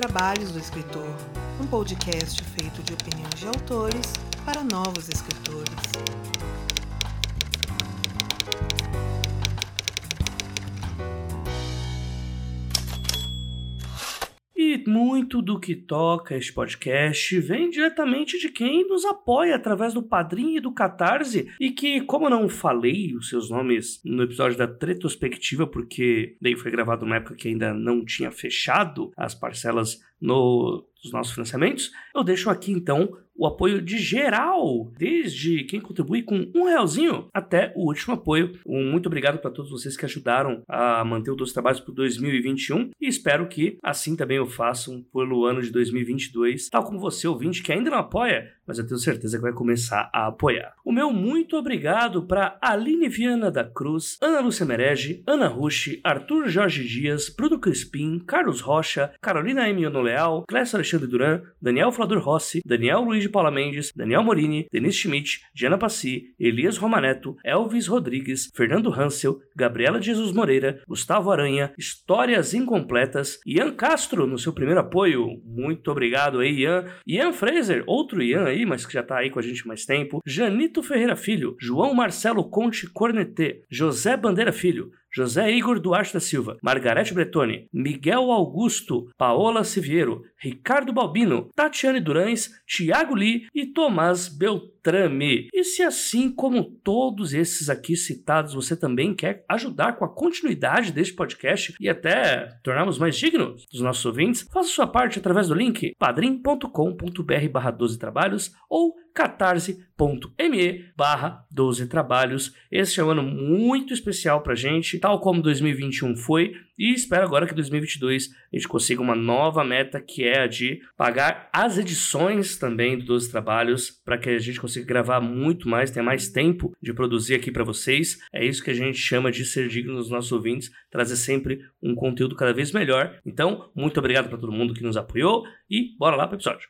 Trabalhos do Escritor, um podcast feito de opiniões de autores para novos escritores. Muito do que toca este podcast vem diretamente de quem nos apoia através do Padrim e do Catarse, e que, como não falei os seus nomes no episódio da Retrospectiva, porque daí foi gravado numa época que ainda não tinha fechado as parcelas no, nossos financiamentos, eu deixo aqui então o apoio de geral, desde quem contribui com um realzinho até o último apoio. Um muito obrigado para todos vocês que ajudaram a manter o Dois Trabalhos para 2021 e espero que assim também o façam pelo ano de 2022, tal como você, ouvinte, que ainda não apoia, mas eu tenho certeza que vai começar a apoiar. O meu muito obrigado para Aline Viana da Cruz, Ana Lúcia Merege, Ana Rushi, Arthur Jorge Dias, Bruno Crispim, Carlos Rocha, Carolina M. Leal, Clécio Alexandre Duran, Daniel Flador Rossi, Daniel Luiz Paula Mendes, Daniel Morini, Denis Schmidt, Diana Passi, Elias Romaneto, Elvis Rodrigues, Fernando Hansel, Gabriela Jesus Moreira, Gustavo Aranha, Histórias Incompletas, Ian Castro no seu primeiro apoio. Muito obrigado aí, Ian. Ian Fraser, outro Ian aí, mas que já tá aí com a gente mais tempo. Janito Ferreira Filho, João Marcelo Conte Cornetê, José Bandeira Filho, José Igor Duarte da Silva, Margarete Bretoni, Miguel Augusto, Paola Siviero, Ricardo Balbino, Tatiane Durães, Tiago Lee e Tomás Beltrame. E se assim como todos esses aqui citados, você também quer ajudar com a continuidade deste podcast e até tornarmos mais dignos dos nossos ouvintes, faça sua parte através do link padrim.com.br barra 12 trabalhos ou catarse.me barra 12 trabalhos. Este é um ano muito especial pra gente, tal como 2021 foi, e espero agora que 2022 a gente consiga uma nova meta que é a de pagar as edições também do 12 trabalhos para que a gente consiga gravar muito mais, ter mais tempo de produzir aqui para vocês. É isso que a gente chama de ser digno dos nossos ouvintes, trazer sempre um conteúdo cada vez melhor. Então, muito obrigado para todo mundo que nos apoiou e bora lá para o episódio.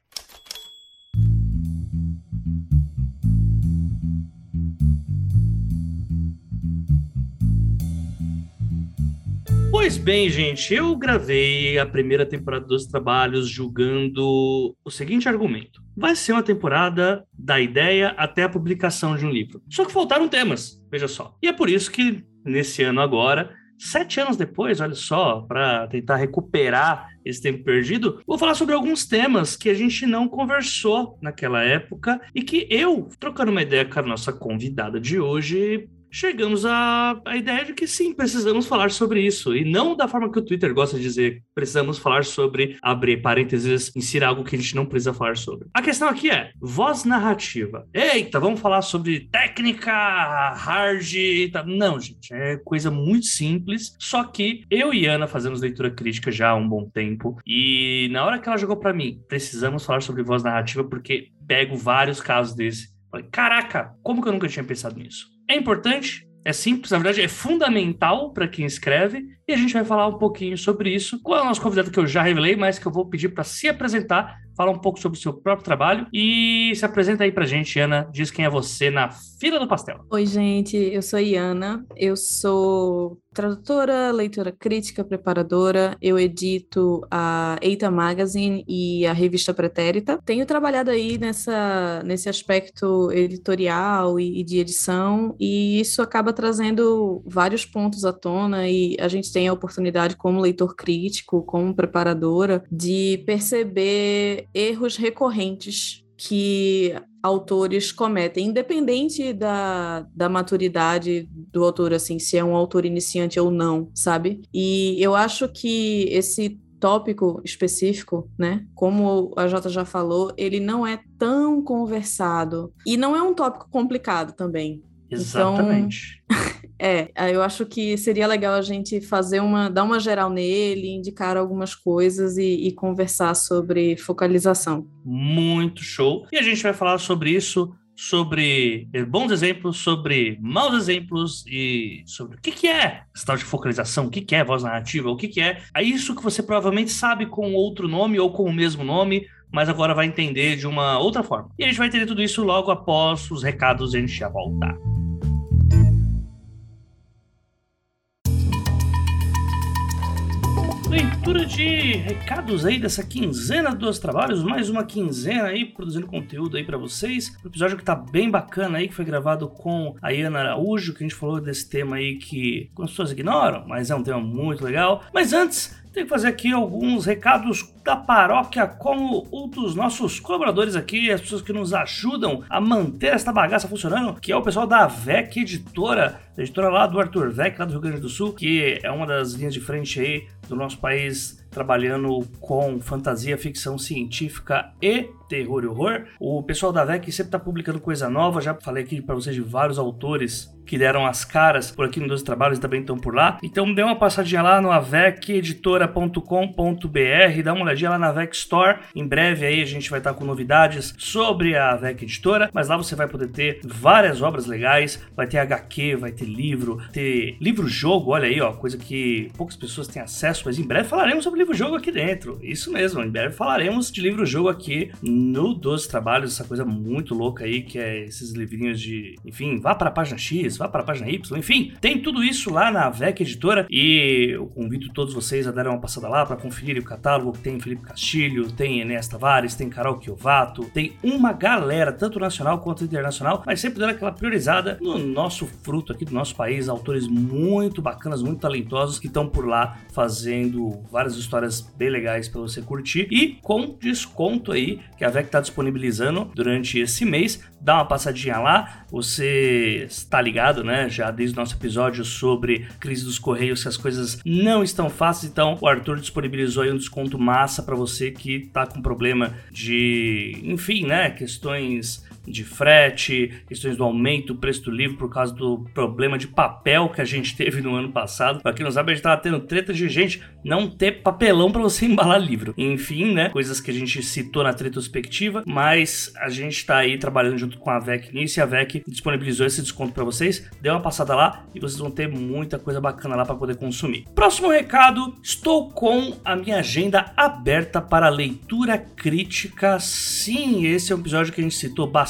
Pois bem, gente, eu gravei a primeira temporada dos trabalhos julgando o seguinte argumento. Vai ser uma temporada da ideia até a publicação de um livro. Só que faltaram temas, veja só. E é por isso que, nesse ano agora, sete anos depois, olha só, para tentar recuperar esse tempo perdido, vou falar sobre alguns temas que a gente não conversou naquela época e que eu, trocando uma ideia com a nossa convidada de hoje, chegamos à, à ideia de que sim, precisamos falar sobre isso. E não da forma que o Twitter gosta de dizer, precisamos falar sobre, abrir parênteses, inserir algo que a gente não precisa falar sobre. A questão aqui é voz narrativa. Eita, vamos falar sobre técnica, hard. Tá. Não, gente, é coisa muito simples. Só que eu e Ana fazemos leitura crítica já há um bom tempo. E na hora que ela jogou para mim, precisamos falar sobre voz narrativa, porque pego vários casos desse. Falei, caraca, como que eu nunca tinha pensado nisso? É importante, é simples, na verdade é fundamental para quem escreve, e a gente vai falar um pouquinho sobre isso. Com a nossa convidada que eu já revelei, mas que eu vou pedir para se apresentar, falar um pouco sobre o seu próprio trabalho. E se apresenta aí pra gente, Ana, diz quem é você na fila do pastel. Oi, gente, eu sou a Iana, eu sou tradutora, leitora crítica, preparadora, eu edito a Eita Magazine e a revista Pretérita. Tenho trabalhado aí nessa, nesse aspecto editorial e, e de edição, e isso acaba trazendo vários pontos à tona, e a gente tem a oportunidade, como leitor crítico, como preparadora, de perceber erros recorrentes que autores cometem, independente da, da maturidade do autor, assim, se é um autor iniciante ou não, sabe? E eu acho que esse tópico específico, né? Como a Jota já falou, ele não é tão conversado. E não é um tópico complicado também. Exatamente. Então, é, eu acho que seria legal a gente fazer uma, dar uma geral nele, indicar algumas coisas e, e conversar sobre focalização. Muito show. E a gente vai falar sobre isso sobre bons exemplos, sobre maus exemplos e sobre o que, que é esse tal de focalização, o que, que é voz narrativa, o que, que é. É isso que você provavelmente sabe com outro nome ou com o mesmo nome, mas agora vai entender de uma outra forma. E a gente vai entender tudo isso logo após os recados e a gente já volta. Leitura de recados aí dessa quinzena dos trabalhos, mais uma quinzena aí produzindo conteúdo aí para vocês. Um episódio que tá bem bacana aí, que foi gravado com a Iana Araújo, que a gente falou desse tema aí que algumas pessoas ignoram, mas é um tema muito legal. Mas antes, tenho que fazer aqui alguns recados da paróquia, como um dos nossos colaboradores aqui, as pessoas que nos ajudam a manter esta bagaça funcionando, que é o pessoal da VEC Editora, editora lá do Arthur Vec, lá do Rio Grande do Sul, que é uma das linhas de frente aí do nosso país trabalhando com fantasia, ficção científica e terror e horror. O pessoal da VEC sempre está publicando coisa nova, já falei aqui para vocês de vários autores que deram as caras por aqui no 12 Trabalhos e também estão por lá. Então dê uma passadinha lá no aveceditora.com.br, dá uma olhadinha lá na VEC Store. Em breve aí a gente vai estar com novidades sobre a VEC Editora, mas lá você vai poder ter várias obras legais, vai ter HQ, vai ter livro, ter livro-jogo, olha aí, ó, coisa que poucas pessoas têm acesso, mas em breve falaremos sobre livro-jogo aqui dentro. Isso mesmo, em breve falaremos de livro-jogo aqui no 12 Trabalhos, essa coisa muito louca aí, que é esses livrinhos de, enfim, vá para a página X, vá para a página Y, enfim, tem tudo isso lá na VEC Editora e eu convido todos vocês a darem uma passada lá para conferir o catálogo. Tem Felipe Castilho, tem Enéas Tavares, tem Carol Kiovato, tem uma galera, tanto nacional quanto internacional, mas sempre dando aquela priorizada no nosso fruto aqui do nosso país, autores muito bacanas, muito talentosos que estão por lá fazendo várias histórias bem legais para você curtir e com desconto aí que a VEC está disponibilizando durante esse mês. Dá uma passadinha lá, você está ligado, né? Já desde o nosso episódio sobre crise dos correios, que as coisas não estão fáceis, então o Arthur disponibilizou aí um desconto massa para você que tá com problema de, enfim, né, questões de frete, questões do aumento do preço do livro por causa do problema de papel que a gente teve no ano passado. Para quem não sabe, a gente tava tendo treta de gente não ter papelão para você embalar livro. Enfim, né? Coisas que a gente citou na retrospectiva, mas a gente tá aí trabalhando junto com a VEC nisso e a VEC disponibilizou esse desconto para vocês. Dê uma passada lá e vocês vão ter muita coisa bacana lá para poder consumir. Próximo recado, estou com a minha agenda aberta para leitura crítica. Sim, esse é um episódio que a gente citou bastante,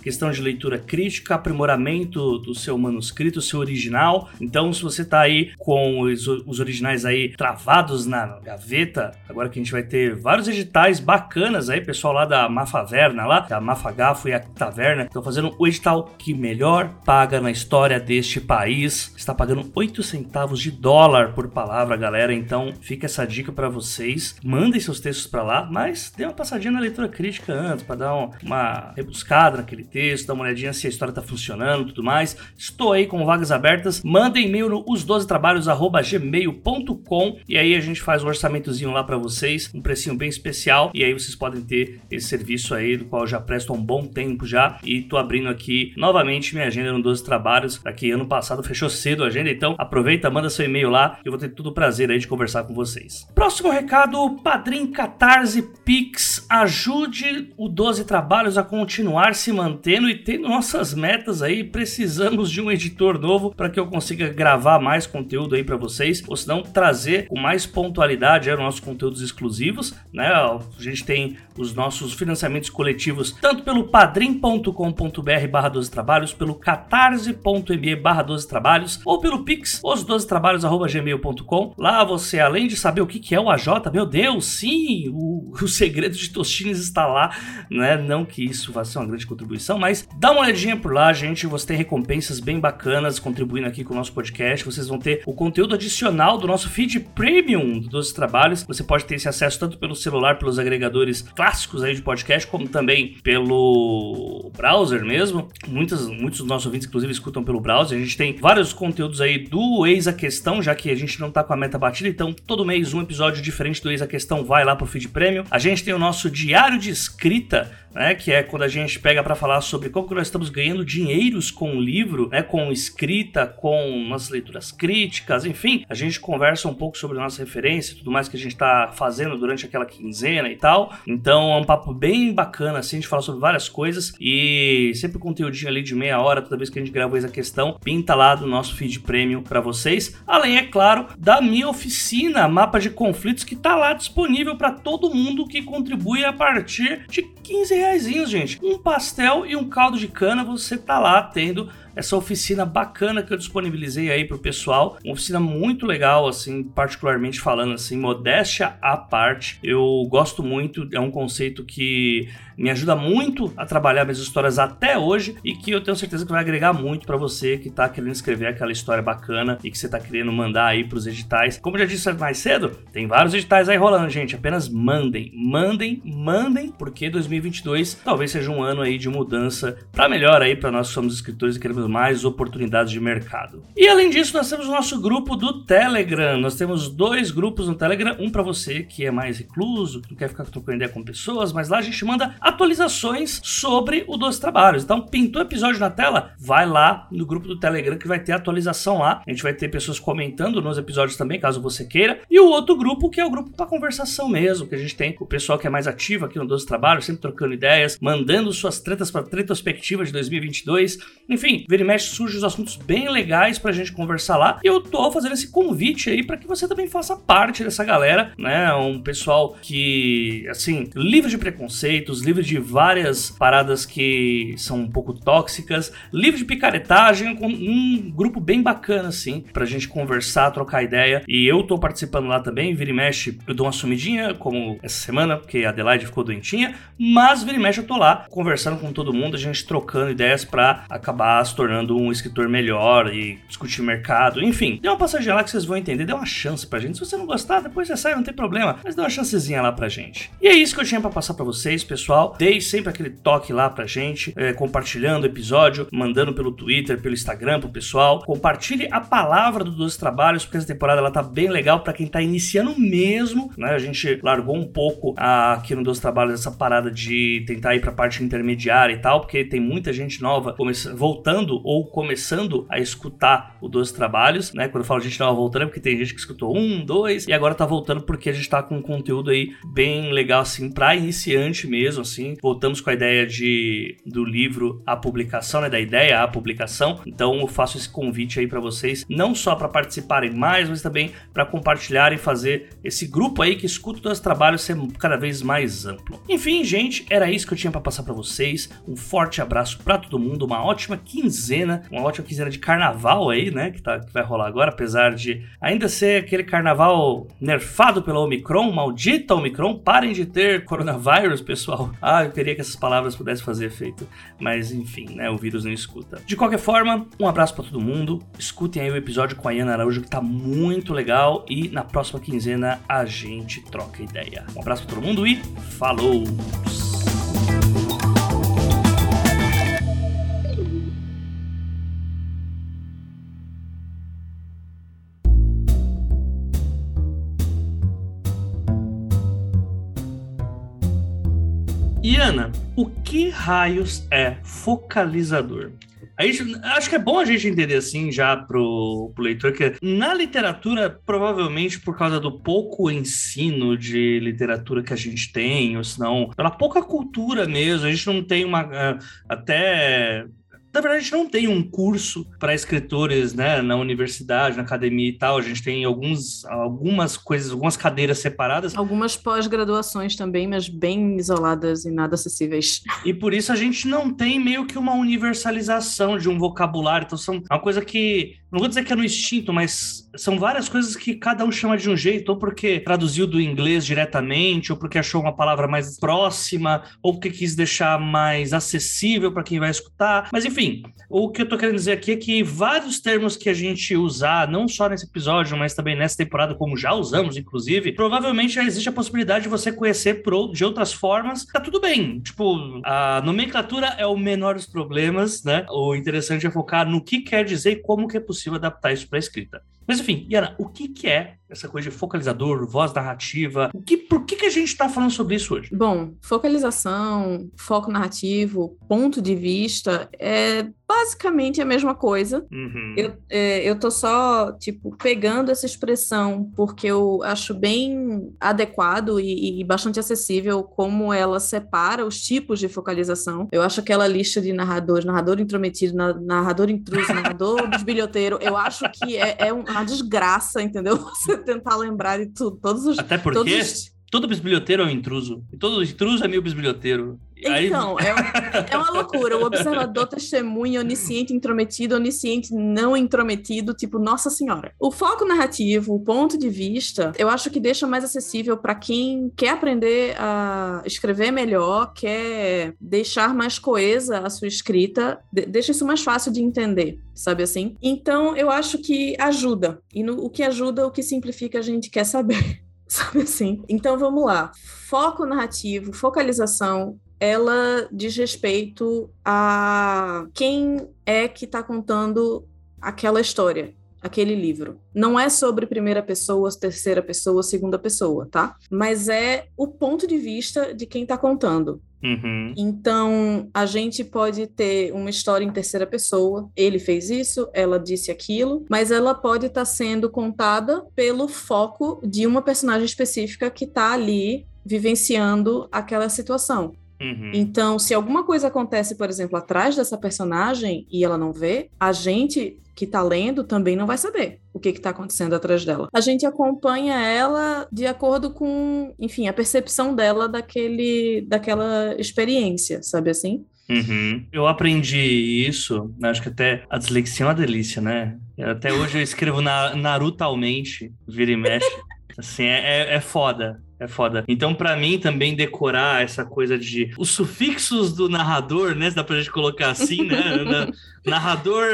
questão de leitura crítica, aprimoramento do seu manuscrito, seu original. Então, se você tá aí com os, os originais aí travados na gaveta, agora que a gente vai ter vários editais bacanas aí, pessoal lá da Mafaverna lá, da Mafagafo e a Taverna, estão fazendo o edital que melhor paga na história deste país. Está pagando 8 centavos de dólar por palavra, galera. Então, fica essa dica para vocês. Mandem seus textos para lá, mas dê uma passadinha na leitura crítica antes para dar uma rebuscada naquele texto, dar uma olhadinha se a história tá funcionando, tudo mais. Estou aí com vagas abertas. Mandem e-mail no os12trabalhos@gmail.com e aí a gente faz um orçamentozinho lá para vocês, um precinho bem especial e aí vocês podem ter esse serviço aí do qual eu já presto há um bom tempo já e tô abrindo aqui novamente minha agenda no 12 Trabalhos, que ano passado fechou cedo a agenda, então aproveita, manda seu e-mail lá, eu vou ter todo o prazer aí de conversar com vocês. Próximo recado, Padrim Catarse Pix, ajude o 12 Trabalhos a continuar se mantendo e tendo nossas metas aí, precisamos de um editor novo para que eu consiga gravar mais conteúdo aí para vocês, ou se não trazer com mais pontualidade aí, os nossos conteúdos exclusivos, né? A gente tem os nossos financiamentos coletivos tanto pelo padrim.com.br barra 12 trabalhos, pelo catarse.me barra 12 trabalhos ou pelo pix os 12 trabalhos arroba gmail.com. Lá você, além de saber o que é o AJ, meu Deus, sim, o, o segredo de Tostines está lá, né? Não que isso vá ser uma grande contribuição, mas dá uma olhadinha por lá, gente. Você tem recompensas bem bacanas contribuindo aqui com o nosso podcast. Vocês vão ter o conteúdo adicional do nosso feed premium do 12 trabalhos. Você pode ter esse acesso tanto pelo celular, pelos agregadores clássicos aí de podcast, como também pelo browser mesmo. Muitos, muitos dos nossos ouvintes, inclusive, escutam pelo browser. A gente tem vários conteúdos aí do Eis a Questão, já que a gente não tá com a meta batida, então todo mês um episódio diferente do Eis a Questão vai lá pro feed premium. A gente tem o nosso diário de escrita né, que é quando a gente pega para falar sobre como que nós estamos ganhando dinheiros com o livro, né, com escrita, com nossas leituras críticas, enfim, a gente conversa um pouco sobre nossa referência tudo mais que a gente está fazendo durante aquela quinzena e tal. Então é um papo bem bacana, assim, a gente fala sobre várias coisas e sempre conteúdinho ali de meia hora toda vez que a gente grava essa questão, pinta lá do nosso feed premium para vocês. Além, é claro, da minha oficina, mapa de conflitos que tá lá disponível para todo mundo que contribui a partir de 15 reais, gente. Um pastel e um caldo de cana, você tá lá tendo essa oficina bacana que eu disponibilizei aí pro pessoal. Uma oficina muito legal, assim, particularmente falando assim, modéstia à parte. Eu gosto muito, é um conceito que me ajuda muito a trabalhar minhas histórias até hoje e que eu tenho certeza que vai agregar muito para você que tá querendo escrever aquela história bacana e que você tá querendo mandar aí pros editais. Como eu já disse mais cedo, tem vários editais aí rolando, gente. Apenas mandem, mandem, mandem, porque 2022 talvez seja um ano aí de mudança para melhor aí para nós que somos escritores e queremos mais oportunidades de mercado. E além disso, nós temos o nosso grupo do Telegram. Nós temos dois grupos no Telegram, um para você que é mais recluso, que não quer ficar trocando ideia com pessoas, mas lá a gente manda atualizações sobre o Doce Trabalhos. Então, pintou episódio na tela? Vai lá no grupo do Telegram que vai ter atualização lá. A gente vai ter pessoas comentando nos episódios também, caso você queira. E o outro grupo, que é o grupo para conversação mesmo, que a gente tem o pessoal que é mais ativo aqui no Doce Trabalhos, sempre trocando ideias, mandando suas tretas para retrospectiva de 2022. Enfim, vira e mexe surge os assuntos bem legais pra gente conversar lá. E eu tô fazendo esse convite aí para que você também faça parte dessa galera, né? Um pessoal que, assim, livre de preconceitos, livre de várias paradas que são um pouco tóxicas, livre de picaretagem, com um grupo bem bacana, assim, pra gente conversar, trocar ideia. E eu tô participando lá também, vira e mexe, eu dou uma sumidinha, como essa semana, porque a Adelaide ficou doentinha, mas vira e mexe eu tô lá, conversando com todo mundo, a gente trocando ideias para acabar se tornando um escritor melhor e discutir mercado, enfim. Dê uma passadinha lá que vocês vão entender, dê uma chance pra gente. Se você não gostar, depois você sai, não tem problema, mas dê uma chancezinha lá pra gente. E é isso que eu tinha para passar para vocês, pessoal pessoal. Dei sempre aquele toque lá pra gente, é, compartilhando o episódio, mandando pelo Twitter, pelo Instagram pro pessoal. Compartilhe a palavra do Dois Trabalhos, porque essa temporada ela tá bem legal para quem tá iniciando mesmo, né? A gente largou um pouco a, aqui no Dois Trabalhos essa parada de tentar ir pra parte intermediária e tal, porque tem muita gente nova voltando ou começando a escutar o Dois Trabalhos, né? Quando eu falo gente nova voltando, é porque tem gente que escutou um, dois, e agora tá voltando porque a gente tá com um conteúdo aí bem legal, assim, pra iniciante mesmo, assim. Voltamos com a ideia de do livro à publicação, né, da ideia à publicação. Então eu faço esse convite aí para vocês, não só para participarem mais, mas também para compartilhar e fazer esse grupo aí que escuta os trabalhos ser cada vez mais amplo. Enfim, gente, era isso que eu tinha para passar para vocês. Um forte abraço para todo mundo, uma ótima quinzena, uma ótima quinzena de carnaval aí, né, que, tá, que vai rolar agora, apesar de ainda ser aquele carnaval nerfado pela Omicron, maldita Omicron, parem de ter coronavírus, pessoal. Ah, eu queria que essas palavras pudessem fazer efeito. Mas enfim, né? O vírus não escuta. De qualquer forma, um abraço para todo mundo. Escutem aí o episódio com a Iana Araújo, que tá muito legal. E na próxima quinzena a gente troca ideia. Um abraço para todo mundo e falou! Iana, o que raios é focalizador? Aí, acho que é bom a gente entender assim já pro, pro leitor que na literatura, provavelmente por causa do pouco ensino de literatura que a gente tem, ou senão pela pouca cultura mesmo, a gente não tem uma. Ah, até na verdade, a gente não tem um curso para escritores né, na universidade, na academia e tal. A gente tem alguns, algumas coisas, algumas cadeiras separadas. Algumas pós-graduações também, mas bem isoladas e nada acessíveis. E por isso a gente não tem meio que uma universalização de um vocabulário. Então, são uma coisa que não vou dizer que é no instinto, mas são várias coisas que cada um chama de um jeito, ou porque traduziu do inglês diretamente, ou porque achou uma palavra mais próxima, ou porque quis deixar mais acessível para quem vai escutar. Mas enfim, o que eu tô querendo dizer aqui é que vários termos que a gente usar, não só nesse episódio, mas também nessa temporada, como já usamos, inclusive, provavelmente já existe a possibilidade de você conhecer por, de outras formas. Tá tudo bem. Tipo, a nomenclatura é o menor dos problemas, né? O interessante é focar no que quer dizer e como que é possível adaptar isso para escrita. Mas enfim, Yana, o que, que é essa coisa de focalizador, voz narrativa? O que, por que, que a gente está falando sobre isso hoje? Bom, focalização, foco narrativo, ponto de vista é basicamente a mesma coisa. Uhum. Eu, é, eu tô só, tipo, pegando essa expressão porque eu acho bem adequado e, e, bastante acessível como ela separa os tipos de focalização. Eu acho aquela lista de narradores, narrador intrometido, narrador intruso, narrador bisbilhoteiro, eu acho que é, é uma desgraça, entendeu? Você tentar lembrar de tudo, todos os... Até porque... Todos os... Todo bisbilhoteiro é um intruso. E todo intruso é meio bisbilhoteiro. Então, Aí... é, é uma loucura. O observador testemunha, onisciente, intrometido, onisciente, não intrometido, tipo, nossa senhora. O foco narrativo, o ponto de vista, eu acho que deixa mais acessível para quem quer aprender a escrever melhor, quer deixar mais coesa a sua escrita, deixa isso mais fácil de entender, sabe assim? Então, eu acho que ajuda. E no, o que ajuda, o que simplifica, a gente quer saber. sabe assim? Então vamos lá. Foco narrativo, focalização, ela diz respeito a quem é que está contando aquela história, aquele livro. Não é sobre primeira pessoa, terceira pessoa, segunda pessoa, tá? Mas é o ponto de vista de quem está contando. Uhum. Então, a gente pode ter uma história em terceira pessoa. Ele fez isso, ela disse aquilo, mas ela pode estar tá sendo contada pelo foco de uma personagem específica que está ali vivenciando aquela situação. Uhum. Então, se alguma coisa acontece, por exemplo, atrás dessa personagem e ela não vê, a gente que está lendo também não vai saber o que está acontecendo atrás dela. A gente acompanha ela de acordo com, enfim, a percepção dela daquele, daquela experiência, sabe assim? Uhum. Eu aprendi isso, acho que até a dislexia é uma delícia, né? Até hoje eu escrevo na, narutalmente, vira e mexe. Assim, é, é, é foda. É foda. Então, para mim, também decorar essa coisa de. Os sufixos do narrador, né? Se dá pra gente colocar assim, né? narrador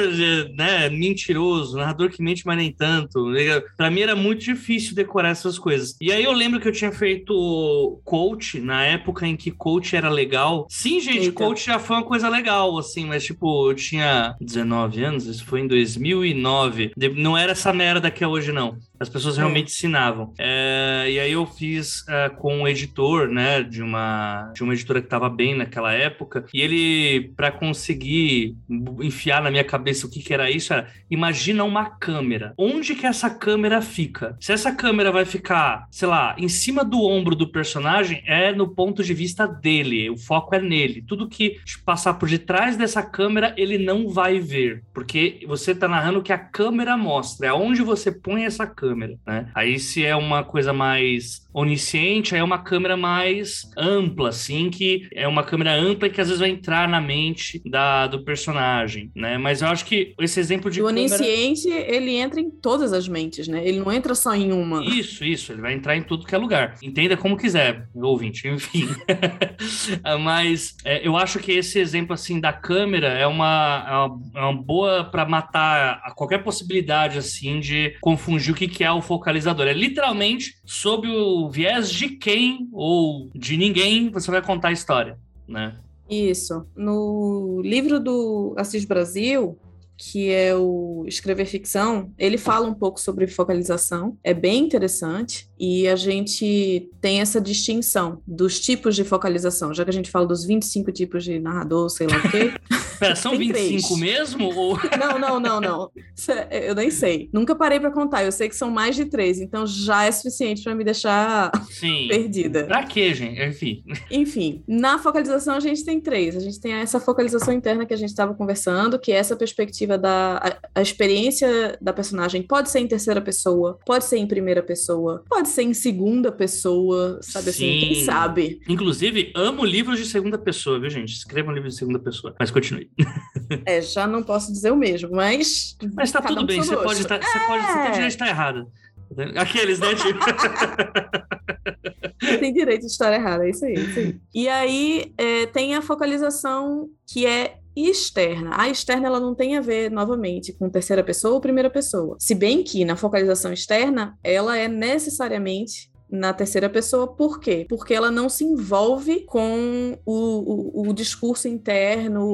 né, mentiroso, narrador que mente, mas nem tanto. Para mim era muito difícil decorar essas coisas. E aí eu lembro que eu tinha feito coach na época em que coach era legal. Sim, gente, Eita. coach já foi uma coisa legal, assim, mas tipo, eu tinha 19 anos, isso foi em 2009. Não era essa merda que é hoje, não. As pessoas é. realmente ensinavam. É, e aí eu fiz é, com um editor, né, de uma, de uma editora que estava bem naquela época, e ele, para conseguir enfiar na minha cabeça o que, que era isso, era, imagina uma câmera. Onde que essa câmera fica? Se essa câmera vai ficar, sei lá, em cima do ombro do personagem, é no ponto de vista dele, o foco é nele. Tudo que passar por detrás dessa câmera, ele não vai ver, porque você está narrando o que a câmera mostra, é onde você põe essa câmera, né? Aí se é uma coisa mais onisciente, é uma câmera mais ampla, assim, que é uma câmera ampla que às vezes vai entrar na mente da, do personagem, né? Mas eu acho que esse exemplo de o câmera... onisciente, ele entra em todas as mentes, né? Ele não entra só em uma. Isso, isso, ele vai entrar em tudo que é lugar. Entenda como quiser, ouvinte, enfim. Mas é, eu acho que esse exemplo, assim, da câmera é uma, é uma, é uma boa para matar a qualquer possibilidade, assim, de confundir o que que é o focalizador. É literalmente sob o viés de quem ou de ninguém você vai contar a história, né? Isso. No livro do Assis Brasil, que é o Escrever Ficção, ele fala um pouco sobre focalização, é bem interessante, e a gente tem essa distinção dos tipos de focalização, já que a gente fala dos 25 tipos de narrador, sei lá o quê. Pera, são 25 três. mesmo? Ou... Não, não, não, não. Eu nem sei. Nunca parei para contar, eu sei que são mais de três, então já é suficiente para me deixar Sim. perdida. Pra quê, gente? Enfim. Enfim, na focalização a gente tem três. A gente tem essa focalização interna que a gente estava conversando, que é essa perspectiva perspectiva da a, a, experiência da personagem pode ser em terceira pessoa, pode ser em primeira pessoa, pode ser em segunda pessoa, sabe Sim. assim? Quem sabe? Inclusive, amo livros de segunda pessoa, viu, gente? Escrevam livros de segunda pessoa. Mas continue. É, já não posso dizer o mesmo, mas. Mas tá tudo bem, você pode, tá, você, pode, você tem direito de estar errada. Aqueles, né? Tipo... tem direito de estar errada, é isso aí. É isso aí. E aí é, tem a focalização que é externa. A externa ela não tem a ver novamente com terceira pessoa ou primeira pessoa. Se bem que na focalização externa ela é necessariamente na terceira pessoa, por quê? Porque ela não se envolve com o, o, o discurso interno,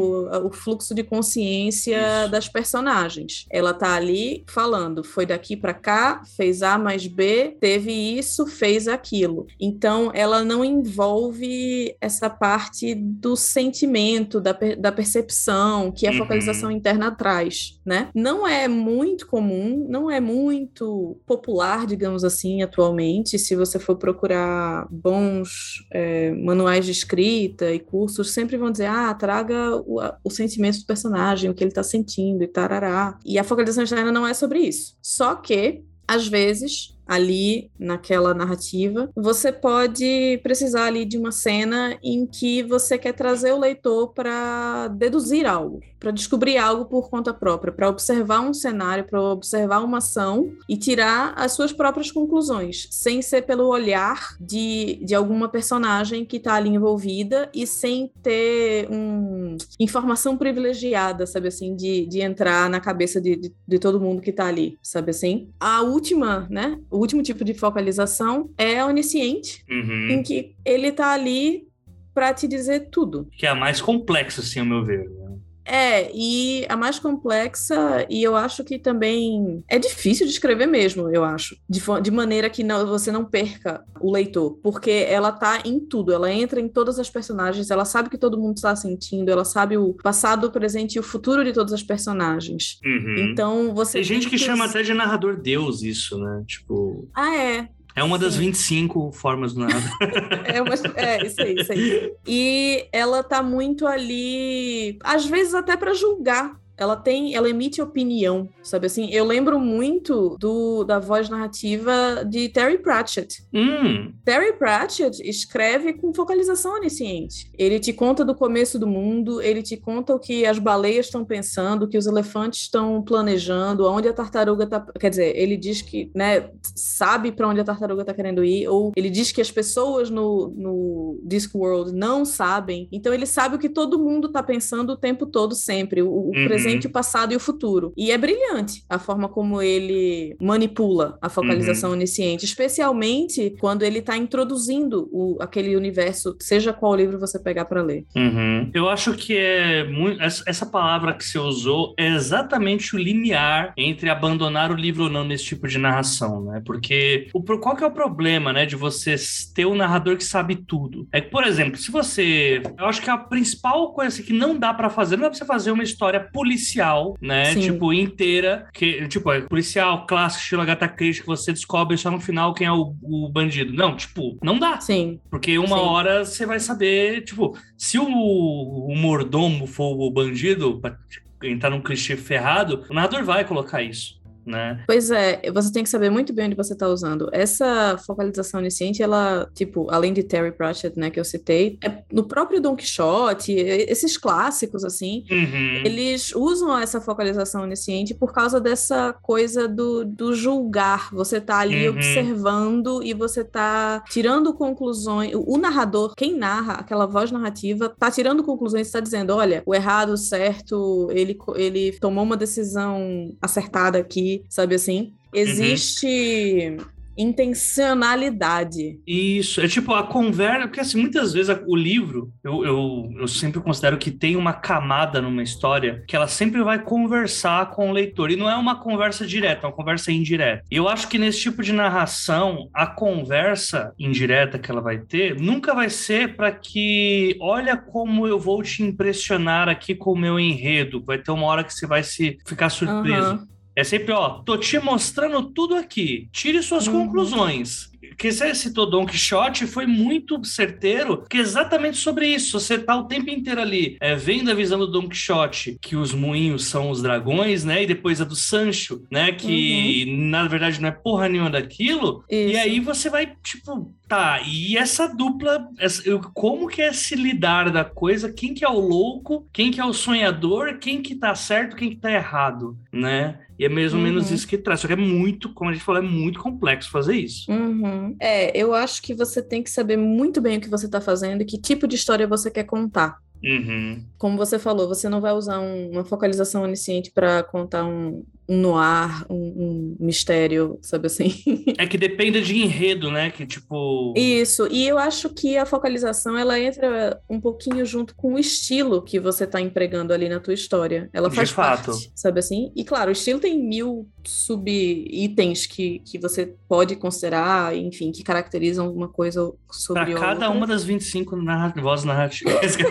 o, fluxo de consciência Isso. das personagens. Ela tá ali falando, foi daqui para cá, fez A mais B, teve isso, fez aquilo. Então, ela não envolve essa parte do sentimento, da, da percepção que a uhum. focalização interna traz, né? Não é muito comum, não é muito popular, digamos assim, atualmente, se você você for procurar bons é, manuais de escrita e cursos, sempre vão dizer, ah, traga o, o sentimento do personagem, o que ele está sentindo e tarará. E a focalização externa não é sobre isso. Só que, às vezes, ali naquela narrativa. Você pode precisar ali de uma cena em que você quer trazer o leitor para deduzir algo, para descobrir algo por conta própria, para observar um cenário, para observar uma ação e tirar as suas próprias conclusões, sem ser pelo olhar de, de alguma personagem que está ali envolvida e sem ter um, informação privilegiada, sabe assim, de, de entrar na cabeça de, de, de todo mundo que está ali, sabe assim. A última, né, o último tipo de focalização é onisciente, Uhum. em que ele tá ali para te dizer tudo. Que é a mais complexa, assim, ao meu ver. né? É, e a mais complexa, e eu acho que também é difícil de escrever mesmo, eu acho. De, de maneira que não- você não perca o leitor, porque ela tá em tudo, ela entra em todas as personagens, ela sabe o que todo mundo está sentindo, ela sabe o passado, o presente e o futuro de todas as personagens. Uhum. Então você. Tem gente que tem chama até de narrador deus isso, né? Tipo, Ah, é. É uma das Sim. 25 formas do narrador. É, uma- é, isso aí, isso aí. E ela tá muito ali, às vezes até para julgar. Ela tem, ela emite opinião, sabe assim? Eu lembro muito do, da voz narrativa de Terry Pratchett. hum, Terry Pratchett escreve com focalização onisciente. Ele te conta do começo do mundo, ele te conta o que as baleias estão pensando, o que os elefantes estão planejando, aonde a tartaruga tá. Quer dizer, ele diz que, né, sabe para onde a tartaruga está querendo ir, ou ele diz que as pessoas no, no Discworld não sabem. Então ele sabe o que todo mundo está pensando o tempo todo, sempre. O, o Uhum. Presente, o passado e o futuro. E é brilhante a forma como ele manipula a focalização onisciente, especialmente quando ele está introduzindo o, aquele universo, seja qual livro você pegar para ler. uhum. Eu acho que é muito. Essa palavra que você usou é exatamente o limiar entre abandonar o livro ou não nesse tipo de narração, né? Porque o, qual que é o problema, né, de você ter um narrador que sabe tudo? É que, por exemplo, se você. Eu acho que a principal coisa que não dá pra fazer, não dá pra você fazer uma história policial, né? Sim. Tipo, inteira, que, tipo, é policial, clássico, estilo Agatha Christie, que você descobre só no final quem é o, o bandido. Não, tipo, não dá. Sim, Porque uma Sim. hora você vai saber, tipo, se o, o mordomo for o bandido, pra entrar num clichê ferrado, o narrador vai colocar isso, né? Pois é, você tem que saber muito bem onde você está usando. Essa focalização onisciente, ela, tipo, além de Terry Pratchett, né, que eu citei, é no próprio Don Quixote, esses clássicos, assim, Uhum. eles usam essa focalização onisciente por causa dessa coisa do, do julgar. Você tá ali Uhum. observando e você tá tirando conclusões. O, narrador, quem narra aquela voz narrativa, tá tirando conclusões está dizendo: olha, o errado, o certo, ele, ele tomou uma decisão acertada aqui, sabe assim? Existe intencionalidade. Isso, é tipo a conversa, porque assim, muitas vezes o livro, eu, eu, eu sempre considero que tem uma camada numa história que ela sempre vai conversar com o leitor, e não é uma conversa direta, é uma conversa indireta. E eu acho que nesse tipo de narração, a conversa indireta que ela vai ter nunca vai ser para que, olha como eu vou te impressionar aqui com o meu enredo, vai ter uma hora que você vai se ficar surpreso. Aham. É sempre, ó, tô te mostrando tudo aqui. Tire suas Uhum. conclusões. Que você citou Don Quixote foi muito certeiro, que é exatamente sobre isso. Você tá o tempo inteiro ali, é, vendo a visão do Don Quixote, que os moinhos são os dragões, né? E depois a do Sancho, né? Que na verdade não é porra nenhuma daquilo. E Isso. aí você vai, tipo, tá, e essa dupla, essa- como que é se lidar da coisa? Quem que é o louco? Quem que é o sonhador? Quem que tá certo? Quem que tá errado, né? E é mais ou Uhum. menos isso que traz. Só que é muito, como a gente falou, é muito complexo fazer isso. Uhum. É, eu acho que você tem que saber muito bem o que você está fazendo e que tipo de história você quer contar. Uhum. Como você falou, você não vai usar um- uma focalização onisciente para contar um, um noir, um, um mistério, sabe assim? É que depende de enredo, né? Que tipo. Isso, e eu acho que a focalização ela entra um pouquinho junto com o estilo que você está empregando ali na tua história. Ela De faz fato. parte, sabe assim? E claro, o estilo tem mil sub-itens que, que você pode considerar, enfim, que caracterizam uma coisa sobre Pra cada outra. uma das 25 narra vozes narrativas.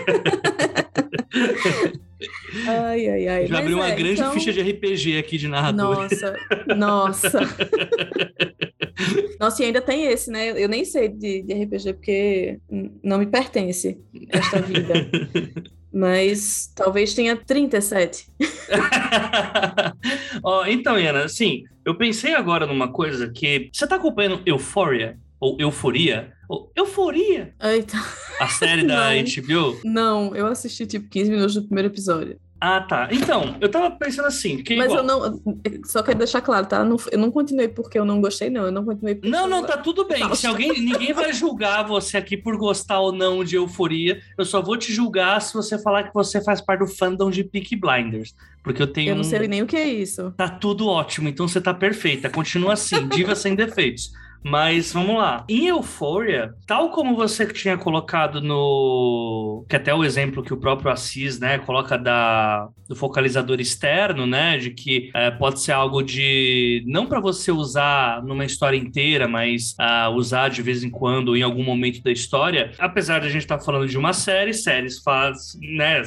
Ai, ai, ai. A gente vai Mas abrir uma é, grande então- ficha de RPG aqui de narrador. Nossa, nossa. Nossa, e ainda tem esse, né? Eu nem sei de, de RPG porque não me pertence esta vida. Mas talvez tenha 37. oh, então, Iana, assim, eu pensei agora numa coisa que. Você tá acompanhando Euphoria? Ou Euforia? Ou Euforia? Eita. A série da HBO? Não, eu assisti tipo 15 minutos do primeiro episódio. Ah, tá. Então, eu tava pensando assim. Que Mas igual... eu não. Só quero deixar claro, tá? Eu não continuei porque eu não gostei, não. Eu não continuei porque. Não, não, tá tudo bem. Nossa. Se alguém. Ninguém vai julgar você aqui por gostar ou não de euforia. Eu só vou te julgar se você falar que você faz parte do fandom de Peak Blinders. Porque eu tenho. Eu não sei nem o que é isso. Tá tudo ótimo, então você tá perfeita. Continua assim, diva sem defeitos. Mas vamos lá. Em Euphoria, tal como você tinha colocado no. Que até o exemplo que o próprio Assis, né, coloca da, do focalizador externo, né? De que é, pode ser algo de. Não para você usar numa história inteira, mas uh, usar de vez em quando, em algum momento da história. Apesar de a gente estar tá falando de uma série, séries faz, né?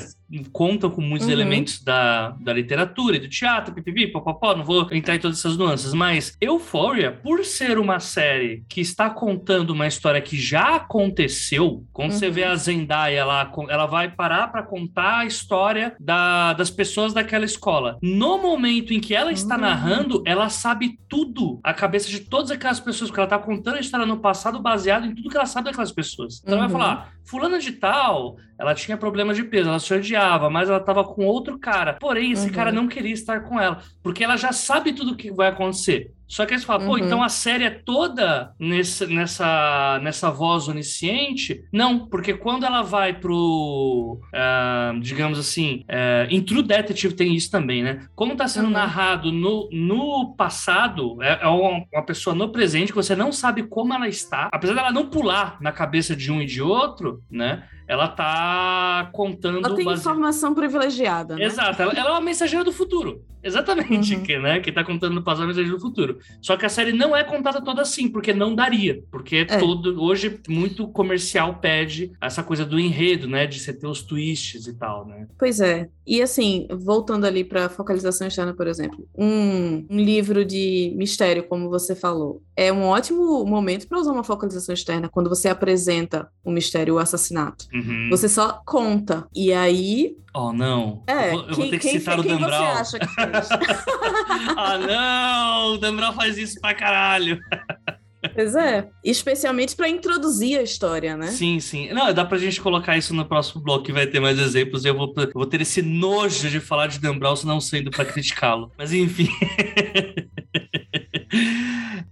Contam com muitos uhum. elementos da, da literatura e do teatro, pipipi, popopó, não vou entrar em todas essas nuances, mas Euphoria, por ser uma série que está contando uma história que já aconteceu, quando uhum. você vê uhum. a Zendaya lá, ela vai parar para contar a história da, das pessoas daquela escola. No momento em que ela está uhum. narrando, ela sabe tudo, a cabeça de todas aquelas pessoas, porque ela está contando a história no passado baseado em tudo que ela sabe daquelas pessoas. Então ela vai uhum. falar, fulana de tal, ela tinha problemas de peso, ela se odiava, mas ela estava com outro cara. Porém, esse uhum. cara não queria estar com ela, porque ela já sabe tudo o que vai acontecer. Só que aí você fala, uhum. pô, então a série é toda nesse, nessa, nessa voz onisciente? Não, porque quando ela vai pro, uh, digamos assim, uh, em True Detective tem isso também, né? Como tá sendo uhum. narrado no, no passado, é, é uma, uma, pessoa no presente que você não sabe como ela está, apesar dela não pular na cabeça de um e de outro, né? Ela tá contando. Ela tem base... informação privilegiada. Né? Exato, ela, ela, é uma mensageira do futuro. Exatamente, uhum. que, né? Que tá contando no passado a mensageira do futuro. Só que a série não é contada toda assim, porque não daria. Porque é. todo. Hoje, muito comercial pede essa coisa do enredo, né? De você ter os twists e tal, né? Pois é. E assim, voltando ali para focalização externa, por exemplo, um, um livro de mistério, como você falou, é um ótimo momento para usar uma focalização externa quando você apresenta o mistério, o assassinato. Uhum. Você só conta. E aí. Oh, não. É, eu vou, eu vou ter que citar quem, o Brown. Você acha que fez? ah, não! O Dan Brown faz isso pra caralho. Pois é, especialmente para introduzir a história, né? Sim, sim. Não, dá pra gente colocar isso no próximo bloco que vai ter mais exemplos e eu vou, eu vou ter esse nojo de falar de Dan Brown não sendo para criticá-lo. Mas enfim.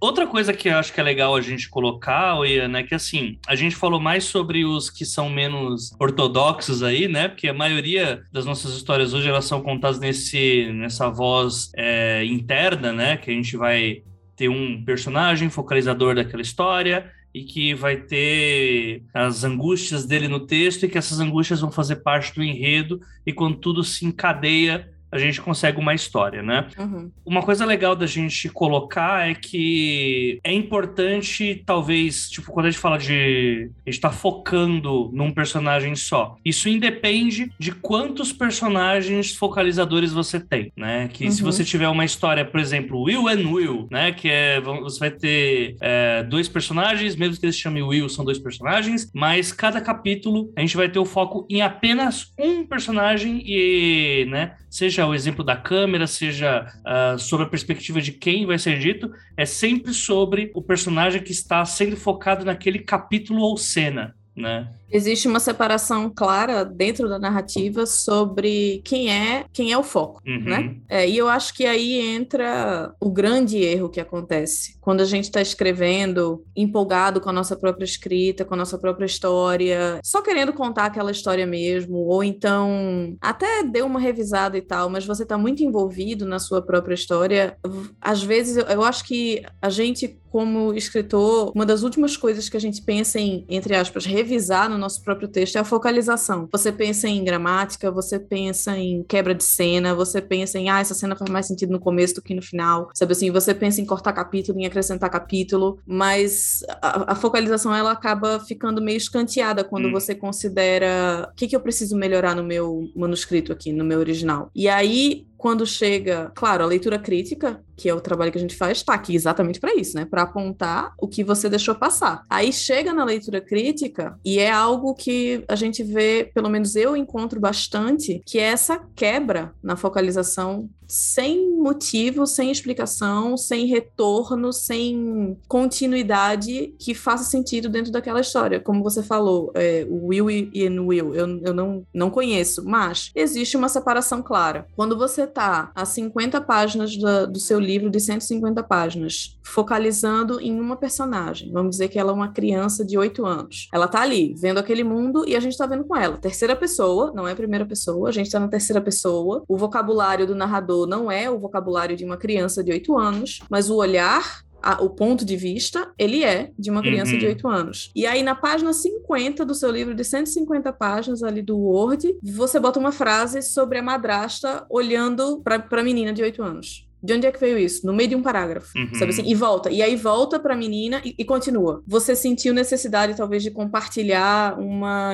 Outra coisa que eu acho que é legal a gente colocar, Ian, é que assim, a gente falou mais sobre os que são menos ortodoxos aí, né? Porque a maioria das nossas histórias hoje elas são contadas nesse, nessa voz é, interna, né? Que a gente vai ter um personagem focalizador daquela história e que vai ter as angústias dele no texto e que essas angústias vão fazer parte do enredo e quando tudo se encadeia a gente consegue uma história, né? Uhum. Uma coisa legal da gente colocar é que é importante, talvez, tipo, quando a gente fala de. A gente tá focando num personagem só. Isso independe de quantos personagens focalizadores você tem, né? Que uhum. se você tiver uma história, por exemplo, Will and Will, né? Que é. Você vai ter é, dois personagens, mesmo que eles chamem Will, são dois personagens, mas cada capítulo a gente vai ter o foco em apenas um personagem e, né? seja o exemplo da câmera, seja uh, sobre a perspectiva de quem vai ser dito, é sempre sobre o personagem que está sendo focado naquele capítulo ou cena, né? Existe uma separação clara dentro da narrativa sobre quem é quem é o foco, uhum. né? É, e eu acho que aí entra o grande erro que acontece quando a gente está escrevendo empolgado com a nossa própria escrita, com a nossa própria história, só querendo contar aquela história mesmo, ou então até deu uma revisada e tal, mas você está muito envolvido na sua própria história. Às vezes eu, eu acho que a gente como escritor, uma das últimas coisas que a gente pensa em, entre aspas, revisar no nosso próprio texto é a focalização. Você pensa em gramática, você pensa em quebra de cena, você pensa em, ah, essa cena faz mais sentido no começo do que no final, sabe assim? Você pensa em cortar capítulo, em acrescentar capítulo, mas a, a focalização ela acaba ficando meio escanteada quando hum. você considera o que, que eu preciso melhorar no meu manuscrito aqui, no meu original. E aí, quando chega, claro, a leitura crítica, que é o trabalho que a gente faz, está aqui exatamente para isso, né? Para apontar o que você deixou passar. Aí chega na leitura crítica e é algo que a gente vê, pelo menos eu encontro bastante, que é essa quebra na focalização sem motivo, sem explicação, sem retorno, sem continuidade que faça sentido dentro daquela história. Como você falou, é, Will e Will, eu, eu não, não conheço, mas existe uma separação clara. Quando você tá a 50 páginas do, seu livro de 150 páginas, focalizando em uma personagem. Vamos dizer que ela é uma criança de 8 anos. Ela tá ali, vendo aquele mundo e a gente tá vendo com ela. Terceira pessoa, não é primeira pessoa, a gente tá na terceira pessoa. O vocabulário do narrador não é o vocabulário de uma criança de 8 anos, mas o olhar a, o ponto de vista, ele é de uma criança uhum. de 8 anos. E aí, na página 50 do seu livro de 150 páginas ali do Word, você bota uma frase sobre a madrasta olhando para a menina de 8 anos. De onde é que veio isso? No meio de um parágrafo, uhum. sabe assim? E volta. E aí volta para a menina e, e, continua. Você sentiu necessidade, talvez, de compartilhar uma,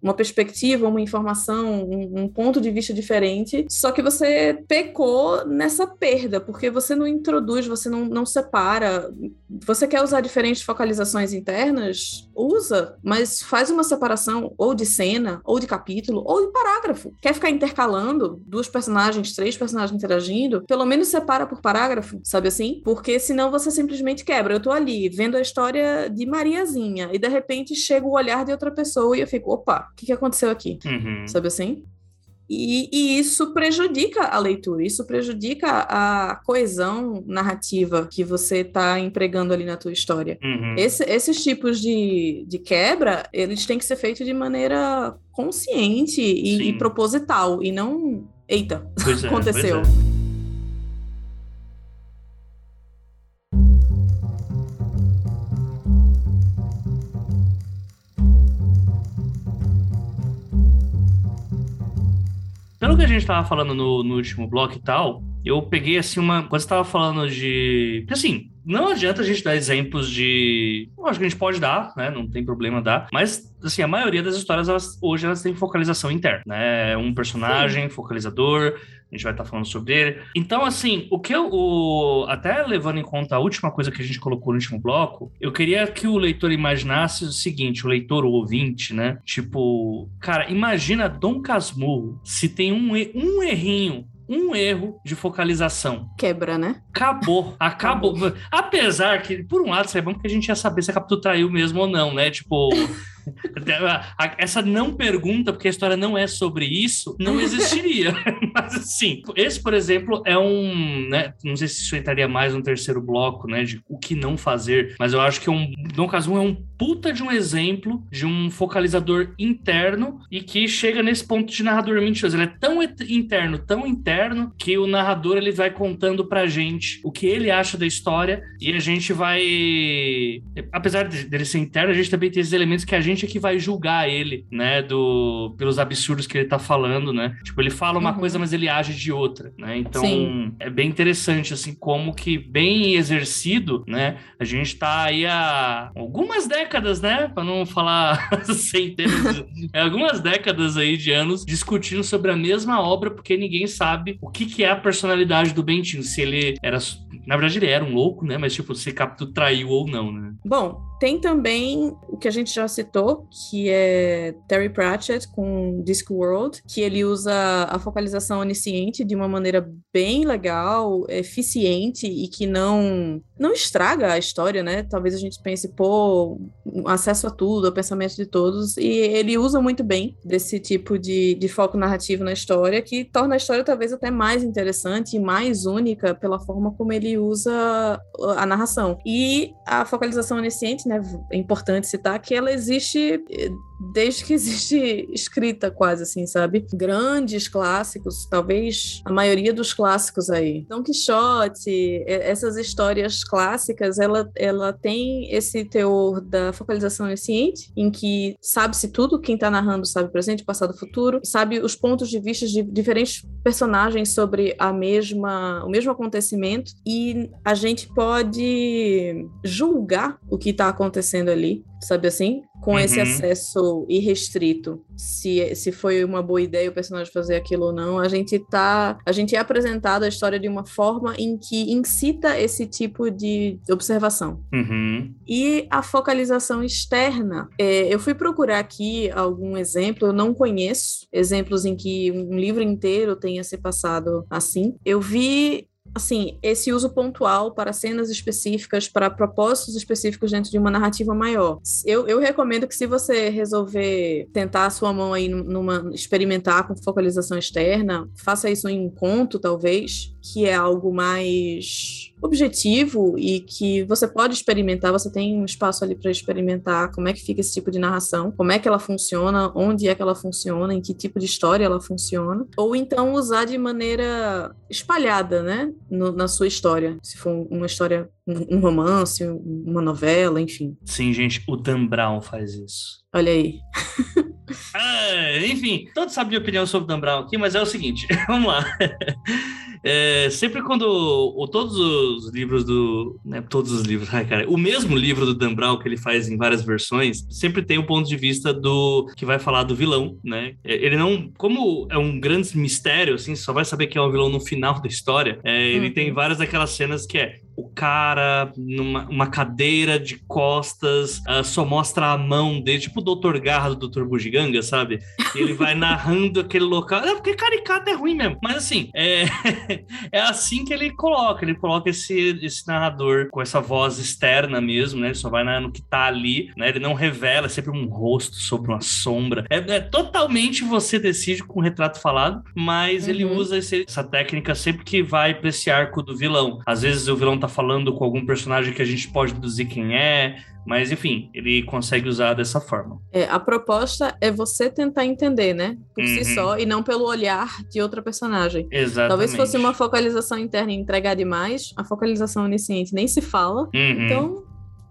uma perspectiva, uma informação, um, um, ponto de vista diferente. Só que você pecou nessa perda, porque você não introduz, você não, não separa. Você quer usar diferentes focalizações internas? Usa, mas faz uma separação ou de cena, ou de capítulo, ou de parágrafo. Quer ficar intercalando duas personagens, três personagens interagindo? Pelo menos separa por parágrafo, sabe assim? Porque senão você simplesmente quebra. Eu tô ali vendo a história de Mariazinha e de repente chega o olhar de outra pessoa e eu fico, opa, o que, que aconteceu aqui? Uhum. Sabe assim? E, e, isso prejudica a leitura, isso prejudica a coesão narrativa que você está empregando ali na tua história. Uhum. Esse, esses tipos de, de quebra, eles têm que ser feitos de maneira consciente e, e proposital, e não, eita, é, aconteceu. Pelo que a gente tava falando no, no último bloco e tal, eu peguei assim uma. Quando você tava falando de. Assim, não adianta a gente dar exemplos de. Eu acho que a gente pode dar, né? Não tem problema dar. Mas, assim, a maioria das histórias, elas, hoje, elas têm focalização interna, né? Um personagem, Sim. focalizador, a gente vai estar tá falando sobre ele. Então, assim, o que eu. O, até levando em conta a última coisa que a gente colocou no último bloco, eu queria que o leitor imaginasse o seguinte: o leitor, o ouvinte, né? Tipo, cara, imagina Dom Casmurro se tem um, um errinho um erro de focalização. Quebra, né? Acabou. Acabou. Apesar que, por um lado, isso é bom porque a gente ia saber se a Capitu traiu mesmo ou não, né? Tipo. Essa não pergunta, porque a história não é sobre isso, não existiria. Mas assim, esse, por exemplo, é um. Né, não sei se isso entraria mais no terceiro bloco, né? De o que não fazer, mas eu acho que é um. Dom Casmurro é um puta de um exemplo de um focalizador interno e que chega nesse ponto de narrador mentiroso. Ele é tão interno, tão interno, que o narrador ele vai contando pra gente o que ele acha da história e a gente vai. Apesar dele ser interno, a gente também tem esses elementos que a gente gente é que vai julgar ele, né, do, pelos absurdos que ele tá falando, né? Tipo, ele fala uma uhum. coisa, mas ele age de outra, né? Então, Sim. é bem interessante, assim, como que bem exercido, né? A gente tá aí há algumas décadas, né? Pra não falar centenas, é, algumas décadas aí de anos discutindo sobre a mesma obra, porque ninguém sabe o que, que é a personalidade do Bentinho, se ele era na verdade, ele era um louco, né? Mas, tipo, se Capito traiu ou não, né? Bom, tem também o que a gente já citou, que é Terry Pratchett com Discworld, que ele usa a focalização onisciente de uma maneira bem legal, eficiente e que não não estraga a história, né? Talvez a gente pense, pô, acesso a tudo, ao pensamento de todos, e ele usa muito bem desse tipo de, de foco narrativo na história, que torna a história talvez até mais interessante e mais única pela forma como ele usa a narração. E a focalização onisciente, né? É importante citar que ela existe eh, desde que existe escrita, quase assim, sabe? Grandes clássicos, talvez a maioria dos clássicos aí. Don Quixote, essas histórias clássicas, ela, ela tem esse teor da focalização onisciente, em que sabe-se tudo, quem está narrando sabe presente, passado, futuro, sabe os pontos de vista de diferentes personagens sobre a mesma, o mesmo acontecimento, e a gente pode julgar o que está acontecendo ali sabe assim? Com uhum. esse acesso irrestrito, se, se foi uma boa ideia o personagem fazer aquilo ou não, a gente tá, a gente é apresentado a história de uma forma em que incita esse tipo de observação. Uhum. E a focalização externa, é, eu fui procurar aqui algum exemplo, eu não conheço exemplos em que um livro inteiro tenha se passado assim. Eu vi assim, esse uso pontual para cenas específicas, para propósitos específicos dentro de uma narrativa maior. Eu, eu recomendo que se você resolver tentar a sua mão aí numa experimentar com focalização externa, faça isso em um conto, talvez, que é algo mais objetivo e que você pode experimentar, você tem um espaço ali para experimentar como é que fica esse tipo de narração, como é que ela funciona, onde é que ela funciona, em que tipo de história ela funciona, ou então usar de maneira espalhada, né, no, na sua história, se for uma história, um romance, uma novela, enfim. Sim, gente, o Dan Brown faz isso. Olha aí. ah, enfim, todos sabem minha opinião sobre o Dan Brown aqui, mas é o seguinte, vamos lá. É, sempre quando ou todos os livros do, né, todos os livros, ai, cara, o mesmo livro do Dan Brown que ele faz em várias versões, sempre tem o um ponto de vista do que vai falar do vilão, né? É, ele não, como é um grande mistério, assim, só vai saber quem é o vilão no final da história. É, ele uhum. tem várias daquelas cenas que é o cara numa uma cadeira de costas, uh, só mostra a mão dele, tipo o Dr. Garra do Dr. Bugiganga, sabe? E ele vai narrando aquele local. É porque caricato é ruim mesmo. Mas assim, é, é assim que ele coloca. Ele coloca esse, esse narrador com essa voz externa mesmo, né? Ele só vai no que tá ali, né? Ele não revela, é sempre um rosto sobre uma sombra. É, é totalmente você decide com o retrato falado, mas uhum. ele usa esse, essa técnica sempre que vai pra esse arco do vilão. Às vezes o vilão tá falando com algum personagem que a gente pode deduzir quem é, mas, enfim, ele consegue usar dessa forma. É, a proposta é você tentar entender, né? Por uhum. si só, e não pelo olhar de outra personagem. Exatamente. Talvez fosse uma focalização interna e entregar demais, a focalização onisciente nem se fala. Uhum. Então,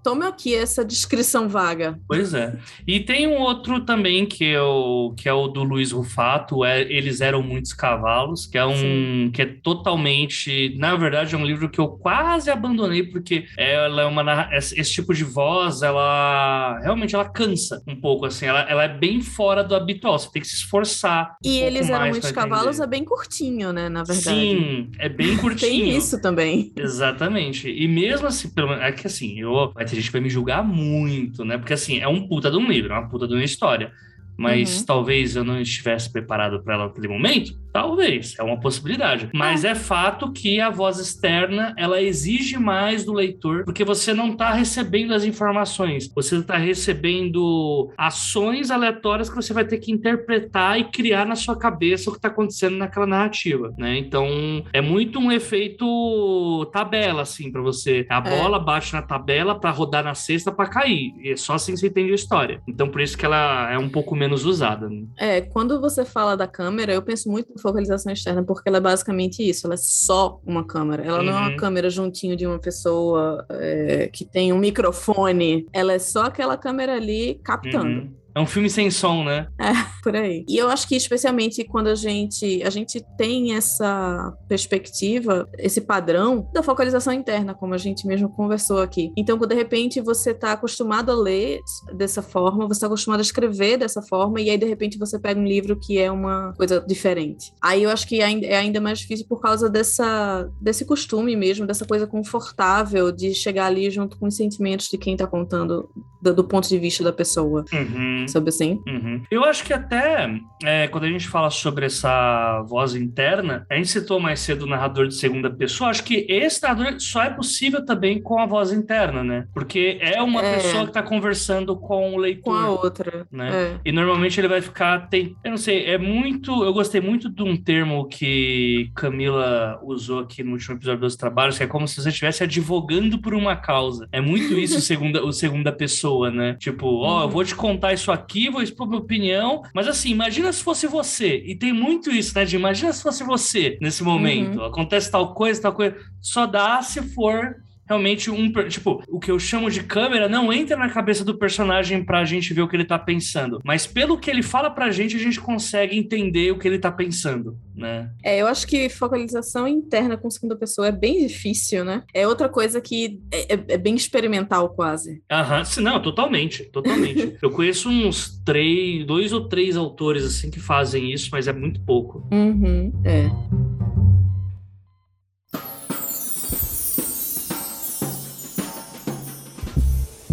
Tome aqui essa descrição vaga. Pois é. E tem um outro também que é o, que é o do Luiz Rufato, é Eles Eram Muitos Cavalos, que é um Sim. que é totalmente, na verdade é um livro que eu quase abandonei porque ela é uma esse tipo de voz, ela realmente ela cansa um pouco assim, ela, ela é bem fora do habitual, você tem que se esforçar. E um Eles Eram Muitos Cavalos é bem curtinho, né, na verdade. Sim, é bem curtinho. tem isso também. Exatamente. E mesmo assim, é que assim, eu vai ter gente vai me julgar muito, né? Porque assim, é um puta de um livro, é uma puta de uma história. Mas uhum. talvez eu não estivesse preparado para ela naquele momento. Talvez, é uma possibilidade. Mas ah. é fato que a voz externa, ela exige mais do leitor, porque você não está recebendo as informações, você está recebendo ações aleatórias que você vai ter que interpretar e criar na sua cabeça o que está acontecendo naquela narrativa, né? Então, é muito um efeito tabela, assim, para você. A é. bola bate na tabela para rodar na cesta para cair. E é só assim você entende a história. Então, por isso que ela é um pouco menos usada. Né? É, quando você fala da câmera, eu penso muito focalização externa, porque ela é basicamente isso, ela é só uma câmera. Ela uhum. não é uma uhum. câmera juntinho de uma pessoa é, que tem um microfone. Ela é só aquela câmera ali captando. Uhum. É um filme sem som, né? É, por aí. E eu acho que especialmente quando a gente a gente tem essa perspectiva, esse padrão da focalização interna, como a gente mesmo conversou aqui. Então, quando de repente você está acostumado a ler dessa forma, você está acostumado a escrever dessa forma, e aí de repente você pega um livro que é uma coisa diferente. Aí eu acho que é ainda mais difícil por causa dessa desse costume mesmo, dessa coisa confortável de chegar ali junto com os sentimentos de quem está contando do, do, ponto de vista da pessoa. Uhum. Sabe assim? Uhum. Eu acho que até é, quando a gente fala sobre essa voz interna, a gente citou mais cedo o narrador de segunda pessoa. Acho que esse narrador só é possível também com a voz interna, né? Porque é uma é. pessoa que está conversando com o leitor. Com a outra. Né? É. E normalmente ele vai ficar. Tem, eu não sei, é muito. Eu gostei muito de um termo que Camila usou aqui no último episódio dos trabalhos, que é como se você estivesse advogando por uma causa. É muito isso, segunda, o segunda pessoa, né? Tipo, ó, oh, eu uhum. vou te contar isso aqui, vou expor minha opinião, mas assim, imagina se fosse você. E tem muito isso, né? De imagina se fosse você nesse momento. Uhum. Acontece tal coisa, tal coisa. Só dá se for realmente um. Tipo, o que eu chamo de câmera não entra na cabeça do personagem pra gente ver o que ele tá pensando. Mas pelo que ele fala pra gente, a gente consegue entender o que ele tá pensando, né? É, eu acho que focalização interna com segunda pessoa é bem difícil, né? É outra coisa que é, é, é bem experimental, quase. Aham, não, totalmente, totalmente. eu conheço uns três, dois ou três autores assim que fazem isso, mas é muito pouco. Uhum, é.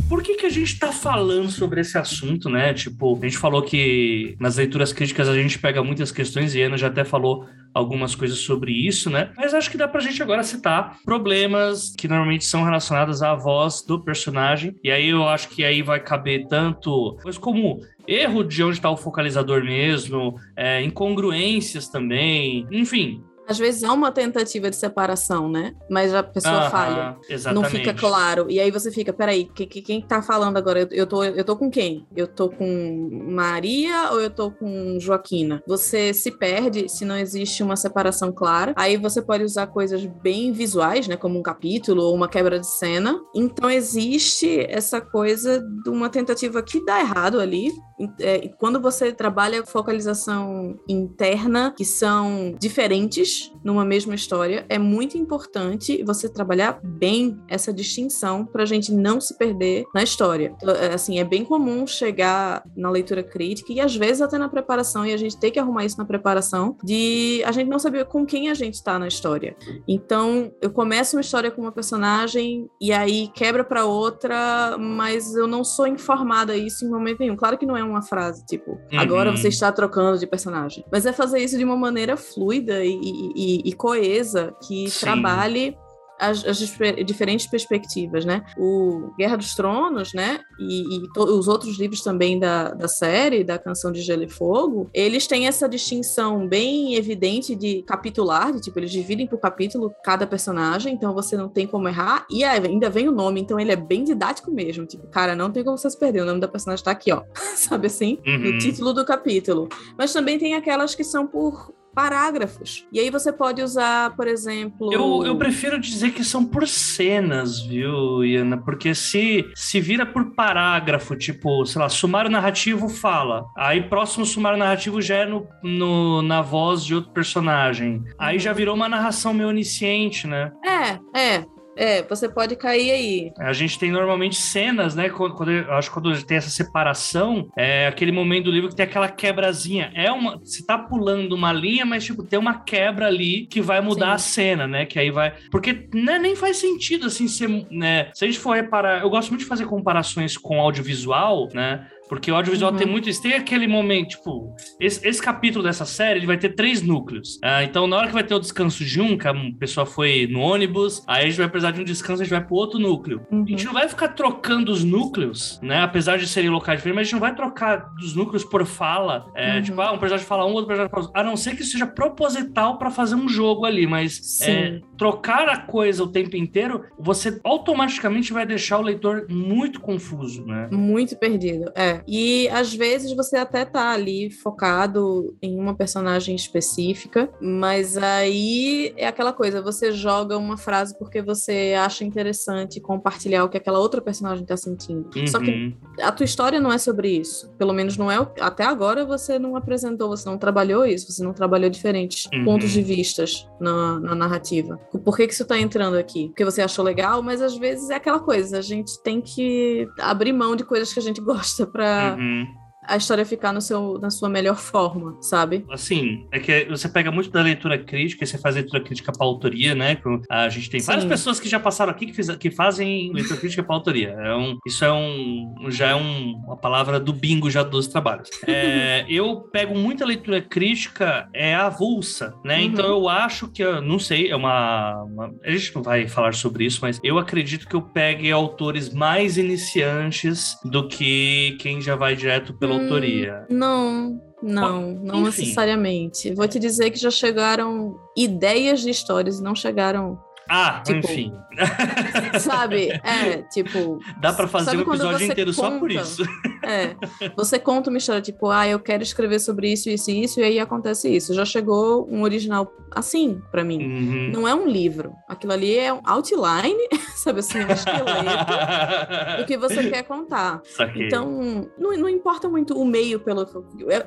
Por que, que a gente está falando sobre esse assunto, né? Tipo, a gente falou que nas leituras críticas a gente pega muitas questões e a Ana já até falou algumas coisas sobre isso, né? Mas acho que dá pra gente agora citar problemas que normalmente são relacionados à voz do personagem. E aí eu acho que aí vai caber tanto coisas como erro de onde está o focalizador mesmo, é, incongruências também, enfim, às vezes há uma tentativa de separação, né? Mas a pessoa falha. Exatamente. Não fica claro. E aí você fica, peraí, que, que, quem tá falando agora? Eu, eu, tô, eu tô com quem? Eu tô com Maria ou eu tô com Joaquina? Você se perde se não existe uma separação clara. Aí você pode usar coisas bem visuais, né? Como um capítulo ou uma quebra de cena. Então existe essa coisa de uma tentativa que dá errado ali. É, quando você trabalha focalização interna, que são diferentes numa mesma história, é muito importante você trabalhar bem essa distinção para a gente não se perder na história. Então, é, assim, é bem comum chegar na leitura crítica e às vezes até na preparação, e a gente tem que arrumar isso na preparação, de a gente não saber com quem a gente está na história. Então, eu começo uma história com uma personagem e aí quebra para outra, mas eu não sou informada isso em momento nenhum. Claro que não é uma frase tipo, uhum. agora você está trocando de personagem, mas é fazer isso de uma maneira fluida e, e, e coesa que Sim. trabalhe as, as, diferentes perspectivas, né? O Guerra dos Tronos, né? E, e os outros livros também da, da série, da Canção de Gelo e Fogo, eles têm essa distinção bem evidente de capitular, de tipo, eles dividem por capítulo cada personagem, então você não tem como errar, e ainda vem o nome, então ele é bem didático mesmo, tipo, cara, não tem como você se perder, o nome da personagem tá aqui, ó, sabe assim? Uhum. No título do capítulo. Mas também tem aquelas que são por parágrafos. E aí você pode usar, por exemplo. Eu, eu prefiro dizer que são por cenas, viu, Iana? Porque se, se vira por parágrafo, tipo, sei lá, sumário narrativo fala. Aí próximo sumário narrativo já é no, no na voz de outro personagem. Aí já virou uma narração meio onisciente, né? É, é. É, você pode cair aí. A gente tem normalmente cenas, né? Quando, quando eu acho que quando tem essa separação, é aquele momento do livro que tem aquela quebrazinha. É uma. Você tá pulando uma linha, mas tipo, tem uma quebra ali que vai mudar Sim. a cena, né? Que aí vai. Porque né, nem faz sentido assim ser. Né? Se a gente for reparar, eu gosto muito de fazer comparações com audiovisual, né? Porque o audiovisual uhum. tem muito isso. Tem aquele momento, tipo, esse, esse, capítulo dessa série ele vai ter três núcleos. Ah, então, na hora que vai ter o descanso de um, que a pessoa foi no ônibus, aí a gente vai precisar de um descanso, a gente vai pro outro núcleo. Uhum. A gente não vai ficar trocando os núcleos, né? Apesar de serem locais diferentes, mas a gente não vai trocar dos núcleos por fala. É, uhum. Tipo, ah, um personagem fala um, outro personagem fala outro. A não ser que isso seja proposital para fazer um jogo ali, mas é, trocar a coisa o tempo inteiro, você automaticamente vai deixar o leitor muito confuso, né? Muito perdido, é. E às vezes você até tá ali focado em uma personagem específica, mas aí é aquela coisa, você joga uma frase porque você acha interessante compartilhar o que aquela outra personagem tá sentindo. Uhum. Só que uhum. a tua história não é sobre isso. Pelo menos não é até agora você não apresentou, você não trabalhou isso, você não trabalhou diferentes uhum. pontos de vistas na, na narrativa. Por que, que isso tá entrando aqui? Porque você achou legal, mas às vezes é aquela coisa, a gente tem que abrir mão de coisas que a gente gosta para mm-hmm. A história ficar no seu, na sua melhor forma, sabe? Assim, é que você pega muito da leitura crítica e você faz leitura crítica para autoria, né? A gente tem Sim. várias pessoas que já passaram aqui que, fiz, que fazem leitura crítica para autoria. É um, isso é um, já é um, uma palavra do bingo já dos trabalhos. É, eu pego muita leitura crítica é avulsa, né? Uhum. Então eu acho que, eu não sei, é uma, uma, A gente não vai falar sobre isso, mas eu acredito que eu pegue autores mais iniciantes do que quem já vai direto pelo autoria? Não, não, não Enfim. necessariamente. Vou te dizer que já chegaram ideias de histórias, não chegaram ah, tipo, enfim. Sabe? É, tipo. Dá para fazer um episódio inteiro conta, só por isso. É. Você conta uma história, tipo, ah, eu quero escrever sobre isso, isso e isso, e aí acontece isso. Já chegou um original assim para mim. Uhum. Não é um livro. Aquilo ali é um outline, sabe assim, um esqueleto do que você quer contar. Saquei. Então, não, não importa muito o meio pelo.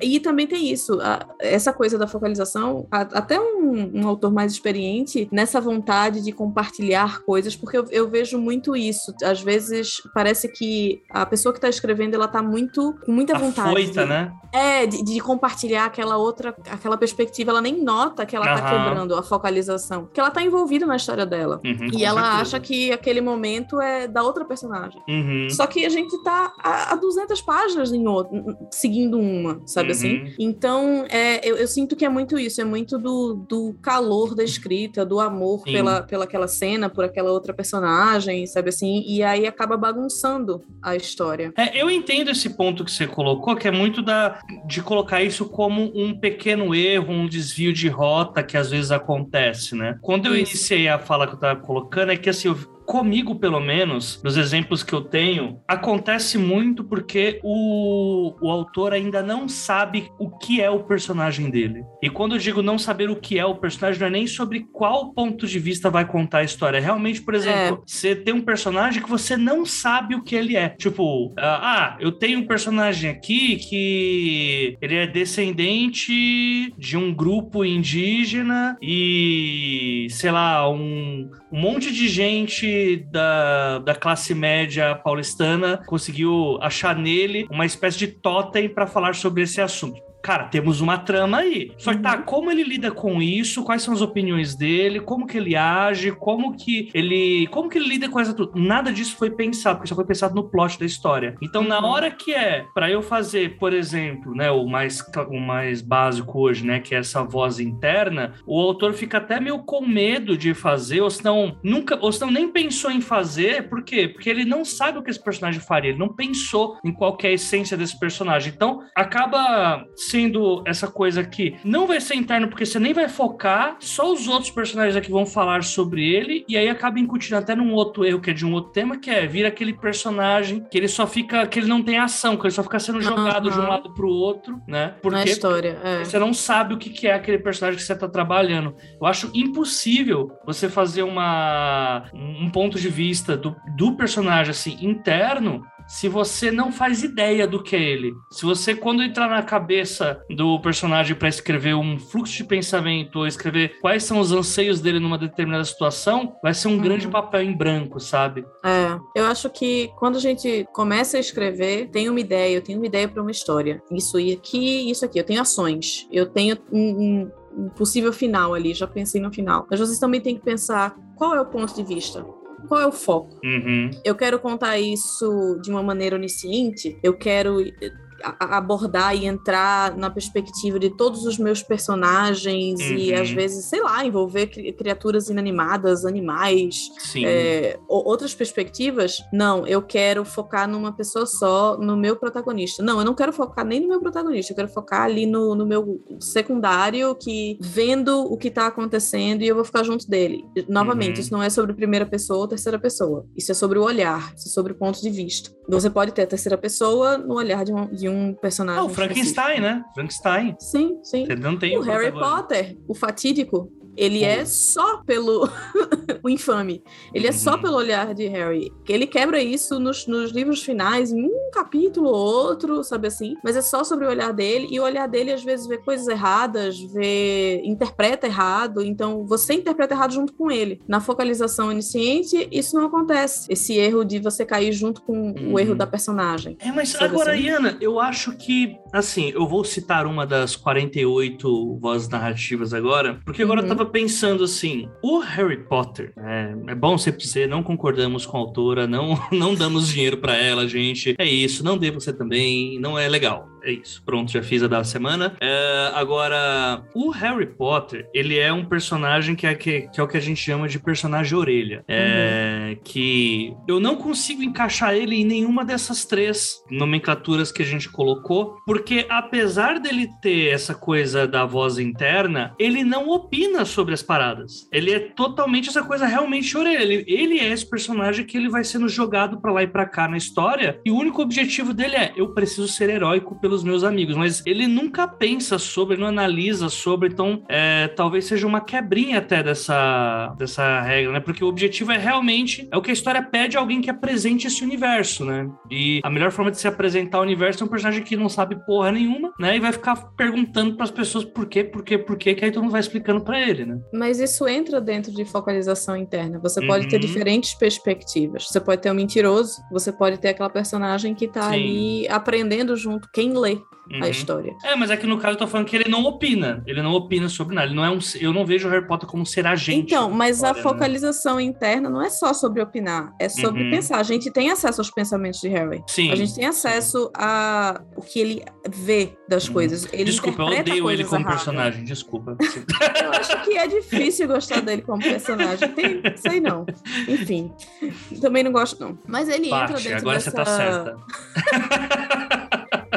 E também tem isso, a, essa coisa da focalização, a, até um, um, autor mais experiente nessa vontade de compartilhar coisas, porque eu, eu vejo muito isso. Às vezes parece que a pessoa que está escrevendo ela tá muito com muita vontade. Afoita, de, né? É, de, de, compartilhar aquela outra, aquela perspectiva, ela nem nota que ela uhum. tá quebrando a focalização, porque ela tá envolvida na história dela. Uhum, e ela certeza. acha que aquele momento é da outra personagem. Uhum. Só que a gente tá a, a 200 páginas em outro, seguindo uma, sabe assim? Uhum. Então, é, eu, eu, sinto que é muito isso, é muito do, do calor da escrita, do amor pela, pela aquela cena, por aquela outra personagem, sabe assim? E aí acaba bagunçando a história. É, eu entendo esse ponto que você colocou, que é muito da de colocar isso como um pequeno erro, um desvio de rota que às vezes acontece, né? Quando eu isso. iniciei a fala que eu tava colocando, é que assim, eu comigo, pelo menos, nos exemplos que eu tenho, acontece muito porque o, o autor ainda não sabe o que é o personagem dele. E quando eu digo não saber o que é o personagem, não é nem sobre qual ponto de vista vai contar a história. Realmente, por exemplo, é. você tem um personagem que você não sabe o que ele é. Tipo, ah, ah, eu tenho um personagem aqui que ele é descendente de um grupo indígena e, sei lá, um, um monte de gente da, da classe média paulistana conseguiu achar nele uma espécie de totem para falar sobre esse assunto cara, temos uma trama aí. Só que tá, uhum. como ele lida com isso, quais são as opiniões dele, como que ele age, como que ele. Como que ele lida com essa tudo. Nada disso foi pensado, porque só foi pensado no plot da história. Então, uhum. na hora que é para eu fazer, por exemplo, né, o mais, o mais básico hoje, né, que é essa voz interna, o autor fica até meio com medo de fazer, ou senão nunca, ou senão nem pensou em fazer, por quê? Porque ele não sabe o que esse personagem faria, ele não pensou em qual é a essência desse personagem. Então, acaba sendo essa coisa que não vai ser interno porque você nem vai focar, só os outros personagens aqui vão falar sobre ele, e aí acaba incutindo até num outro erro que é de um outro tema, que é vir aquele personagem que ele só fica, que ele não tem ação, que ele só fica sendo jogado uhum. de um lado pro outro, né? Porque, Na história, é. você não sabe o que é aquele personagem que você tá trabalhando. Eu acho impossível você fazer uma um ponto de vista do, do personagem assim interno se você não faz ideia do que é ele. Se você, quando entrar na cabeça do personagem para escrever um fluxo de pensamento ou escrever quais são os anseios dele numa determinada situação, vai ser um uhum. grande papel em branco, sabe? É, eu acho que quando a gente começa a escrever, tem uma ideia, eu tenho uma ideia para uma história. Isso e aqui, isso aqui. Eu tenho ações, eu tenho um, um possível final ali, já pensei no final. Mas vocês também têm que pensar qual é o ponto de vista qual é o foco? Uhum. Eu quero contar isso de uma maneira onisciente, eu quero abordar e entrar na perspectiva de todos os meus personagens uhum. e às vezes, sei lá, envolver criaturas inanimadas, animais, é, outras perspectivas. Não, eu quero focar numa pessoa só, no meu protagonista. Não, eu não quero focar nem no meu protagonista, eu quero focar ali no, no meu secundário que vendo o que está acontecendo e eu vou ficar junto dele. Novamente, uhum. isso não é sobre primeira pessoa ou terceira pessoa. Isso é sobre o olhar, isso é sobre o ponto de vista. Você pode ter a terceira pessoa no olhar de um, de de um personagem. Ah, o Frankenstein, né? Frankenstein. Sim, sim. Você não tem o Harry Potter, o fatídico. Ele é só pelo o infame. Ele é só uhum. pelo olhar de Harry. Ele quebra isso nos, nos livros finais, em um capítulo ou outro, sabe assim? Mas é só sobre o olhar dele. E o olhar dele, às vezes, vê coisas erradas, vê. interpreta errado. Então, você interpreta errado junto com ele. Na focalização onisciente, isso não acontece. Esse erro de você cair junto com o erro uhum. da personagem. É, mas agora, assim? Iana, eu acho que, assim, eu vou citar uma das 48 vozes narrativas agora, porque agora uhum. eu tava pensando assim: o Harry Potter, é, é bom sempre dizer, não concordamos com a autora, não, não damos dinheiro para ela, gente. É isso, não dê você também, não é legal. É isso. Pronto, já fiz a da semana. É, agora, o Harry Potter, ele é um personagem que é, que, que é o que a gente chama de personagem orelha. É, uhum. Que eu não consigo encaixar ele em nenhuma dessas três nomenclaturas que a gente colocou, porque apesar dele ter essa coisa da voz interna, ele não opina sobre as paradas. Ele é totalmente essa coisa realmente orelha. Ele, ele é esse personagem que ele vai sendo jogado para lá e para cá na história, e o único objetivo dele é: eu preciso ser heróico pelos meus amigos. Mas ele nunca pensa sobre, não analisa sobre, então é, talvez seja uma quebrinha até dessa, dessa regra, né? Porque o objetivo é realmente é o que a história pede a alguém que apresente esse universo, né? E a melhor forma de se apresentar o universo é um personagem que não sabe porra nenhuma, né? E vai ficar perguntando para as pessoas por quê, por quê, por quê, que aí todo mundo vai explicando para ele, né? Mas isso entra dentro de focalização interna. Você pode uhum. ter diferentes perspectivas. Você pode ter um mentiroso, você pode ter aquela personagem que tá Sim. ali aprendendo junto quem lê uhum. a história. É, mas é que no caso eu tô falando que ele não opina. Ele não opina sobre nada. Ele não é um, eu não vejo o Harry Potter como ser agente. Então, mas história, a né? focalização né? interna não é só sobre opinar, é sobre uhum. pensar. A gente tem acesso aos pensamentos de Harry. Sim. A gente tem acesso a o que ele vê das uhum. coisas. Ele Desculpa, eu odeio ele como erradas. personagem. Desculpa. eu acho que é difícil gostar dele como personagem. Tem, sei não. Enfim, também não gosto não. Mas ele Parte, entra dentro agora dessa... você tá certa.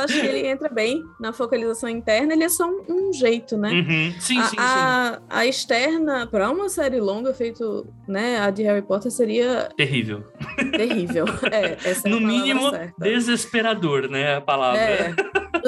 acho que ele entra bem na focalização interna, ele é só um, um jeito, né? Uhum. Sim, a, sim, sim. A externa, para uma série longa feito, né, a de Harry Potter seria... Terrível. Terrível, é. Essa é no mínimo, certa. desesperador, né, a palavra. É.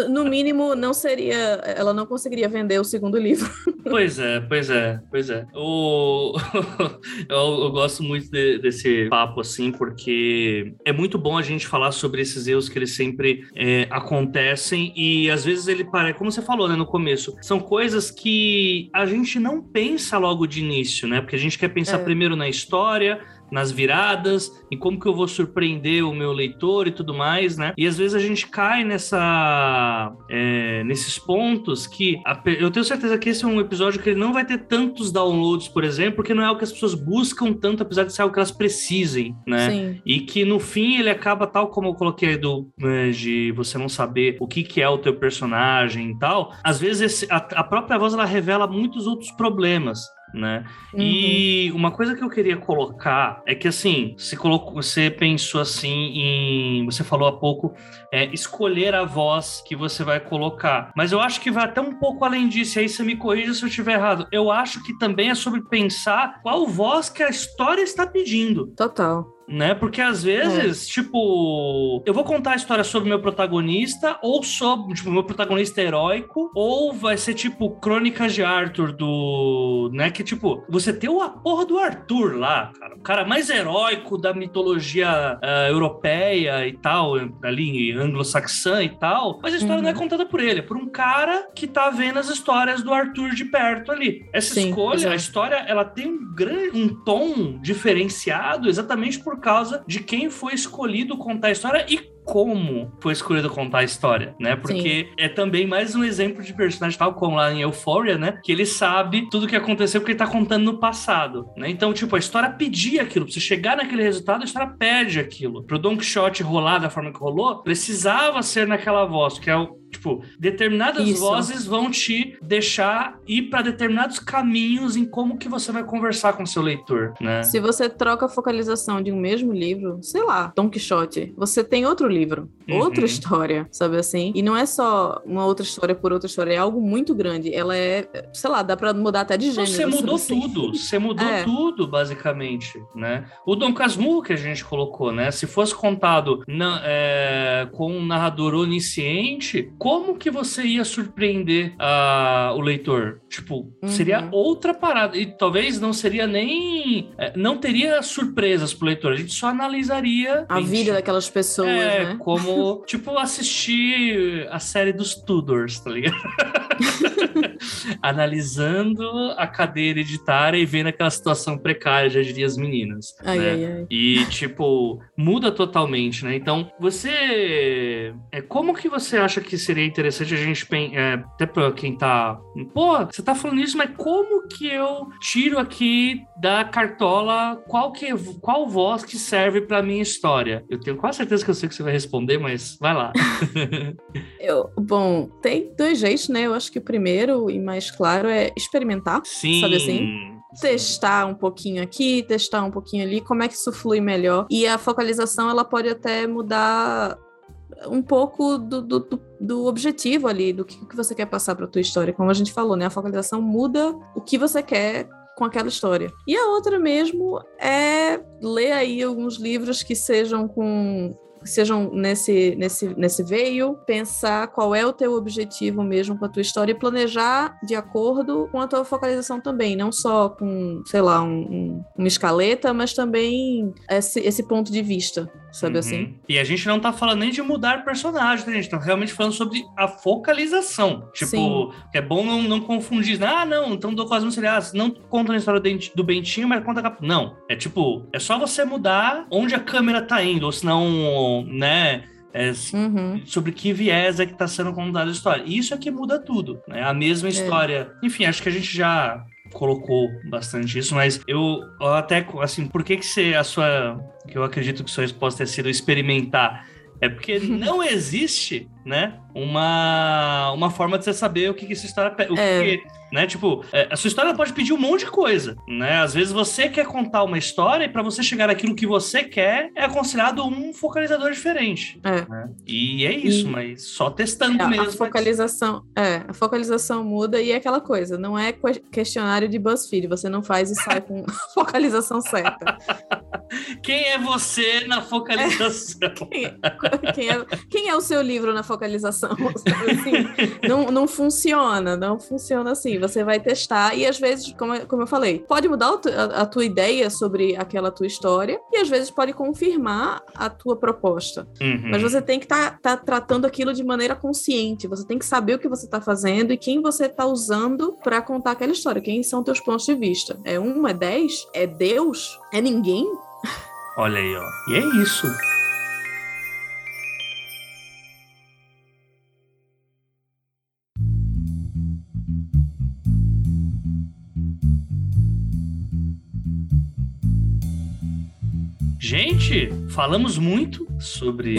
No mínimo, não seria... Ela não conseguiria vender o segundo livro. Pois é, pois é, pois é. O... eu, eu gosto muito de, desse papo, assim, porque é muito bom a gente falar sobre esses erros que eles sempre é, acontecem e às vezes ele parece, como você falou, né, no começo, são coisas que a gente não pensa logo de início, né? Porque a gente quer pensar é. primeiro na história, nas viradas, em como que eu vou surpreender o meu leitor e tudo mais, né? E às vezes a gente cai nessa, é, nesses pontos que a, eu tenho certeza que esse é um episódio que ele não vai ter tantos downloads, por exemplo, porque não é o que as pessoas buscam tanto, apesar de ser algo que elas precisem, né? Sim. E que no fim ele acaba tal como eu coloquei do né, de você não saber o que que é o teu personagem e tal. Às vezes esse, a, a própria voz ela revela muitos outros problemas né? Uhum. E uma coisa que eu queria colocar é que assim, você colocou, você pensou assim em, você falou há pouco, é, escolher a voz que você vai colocar. Mas eu acho que vai até um pouco além disso. E aí você me corrija se eu estiver errado. Eu acho que também é sobre pensar qual voz que a história está pedindo. Total né? Porque às vezes, é. tipo, eu vou contar a história sobre o meu protagonista, ou sobre, tipo, meu protagonista heróico, ou vai ser, tipo, Crônicas de Arthur do. né? Que, tipo, você tem a porra do Arthur lá, cara. O cara mais heróico da mitologia uh, europeia e tal, ali, anglo-saxã e tal. Mas a história uhum. não é uhum. contada por ele, é por um cara que tá vendo as histórias do Arthur de perto ali. Essa Sim, escolha, exatamente. a história, ela tem um grande, um tom diferenciado exatamente por causa de quem foi escolhido contar a história e como foi escolhido contar a história, né? Porque Sim. é também mais um exemplo de personagem tal como lá em Euphoria, né? Que ele sabe tudo o que aconteceu porque ele tá contando no passado, né? Então, tipo, a história pedia aquilo. Pra você chegar naquele resultado, a história pede aquilo. Pro Don Quixote rolar da forma que rolou, precisava ser naquela voz, que é o Tipo, determinadas Isso. vozes vão te deixar ir para determinados caminhos em como que você vai conversar com seu leitor, né? Se você troca a focalização de um mesmo livro, sei lá, Don Quixote, você tem outro livro, uhum. outra história, sabe assim? E não é só uma outra história por outra história, é algo muito grande. Ela é, sei lá, dá para mudar até de gênero. Você mudou assim. tudo, você mudou é. tudo, basicamente, né? O Dom Casmurro que a gente colocou, né? Se fosse contado na, é, com um narrador onisciente, como que você ia surpreender uh, o leitor? Tipo, uhum. seria outra parada. E talvez não seria nem. É, não teria surpresas pro leitor. A gente só analisaria. A vida daquelas pessoas, é, né? Como, tipo, assistir a série dos Tudors, tá ligado? analisando a cadeia hereditária e vendo aquela situação precária, já diria as meninas. Ai, né? ai, ai. E, tipo, muda totalmente, né? Então, você. É, como que você acha que seria interessante a gente. É, até pra quem tá. Pô, você tá falando isso, mas como que eu tiro aqui da cartola qual, que, qual voz que serve pra minha história? Eu tenho quase certeza que eu sei que você vai responder, mas vai lá. Eu, bom, tem dois jeitos, né? Eu acho que o primeiro e mais claro é experimentar. Sim. Sabe assim? testar um pouquinho aqui, testar um pouquinho ali, como é que isso flui melhor. E a focalização, ela pode até mudar um pouco do, do, do- objetivo ali, do que, que você quer passar para tua história. Como a gente falou, né? A focalização muda o que você quer com aquela história. E a outra mesmo é ler aí alguns livros que sejam com sejam nesse, nesse, nesse veio, pensar qual é o teu objetivo mesmo com a tua história e planejar de acordo com a tua focalização também, não só com, sei lá, um- um- uma escaleta, mas também esse, esse ponto de vista, sabe Uhum. assim? E a gente não tá falando nem de mudar personagem, né? A gente tá realmente falando sobre a focalização. Tipo, Sim. é bom não, não confundir. Ah, não, então do Cosmo seria, ah, não conta a história do Bentinho, mas conta a capa. Não. É tipo, é só você mudar onde a câmera tá indo, ou senão, né? é, Uhum. sobre que viés é que tá sendo contada a história. E Isso é que muda tudo, né? A mesma história. Enfim, acho que a gente já colocou bastante isso, mas eu, até, assim, por que que você, a sua, que eu acredito que sua resposta tenha sido experimentar, é porque não existe, né, uma, uma forma de você saber o que que essa história, o É. que, né, tipo, é, a sua história pode pedir um monte de coisa, né, às vezes você quer contar uma história e para você chegar naquilo que você quer, é aconselhado um focalizador diferente, É. né? E é isso, E- mas só testando mesmo. a focalização, é, a focalização muda e é aquela coisa, não é que- questionário de BuzzFeed, você não faz e sai com focalização certa. Quem é você na focalização? Quem quem é- quem é o seu livro na focalização? Assim? não, não funciona, não funciona assim. Você vai testar e às vezes, como, eu- como eu falei, pode mudar a, a tua ideia sobre aquela tua história e às vezes pode confirmar a tua proposta. Uhum. Mas você tem que estar tratando aquilo de maneira consciente. Você tem que saber o que você está fazendo e quem você está usando para contar aquela história. Quem são teus pontos de vista? É um, é dez? É Deus? É ninguém? Olha aí, ó. E é isso. Gente, falamos muito sobre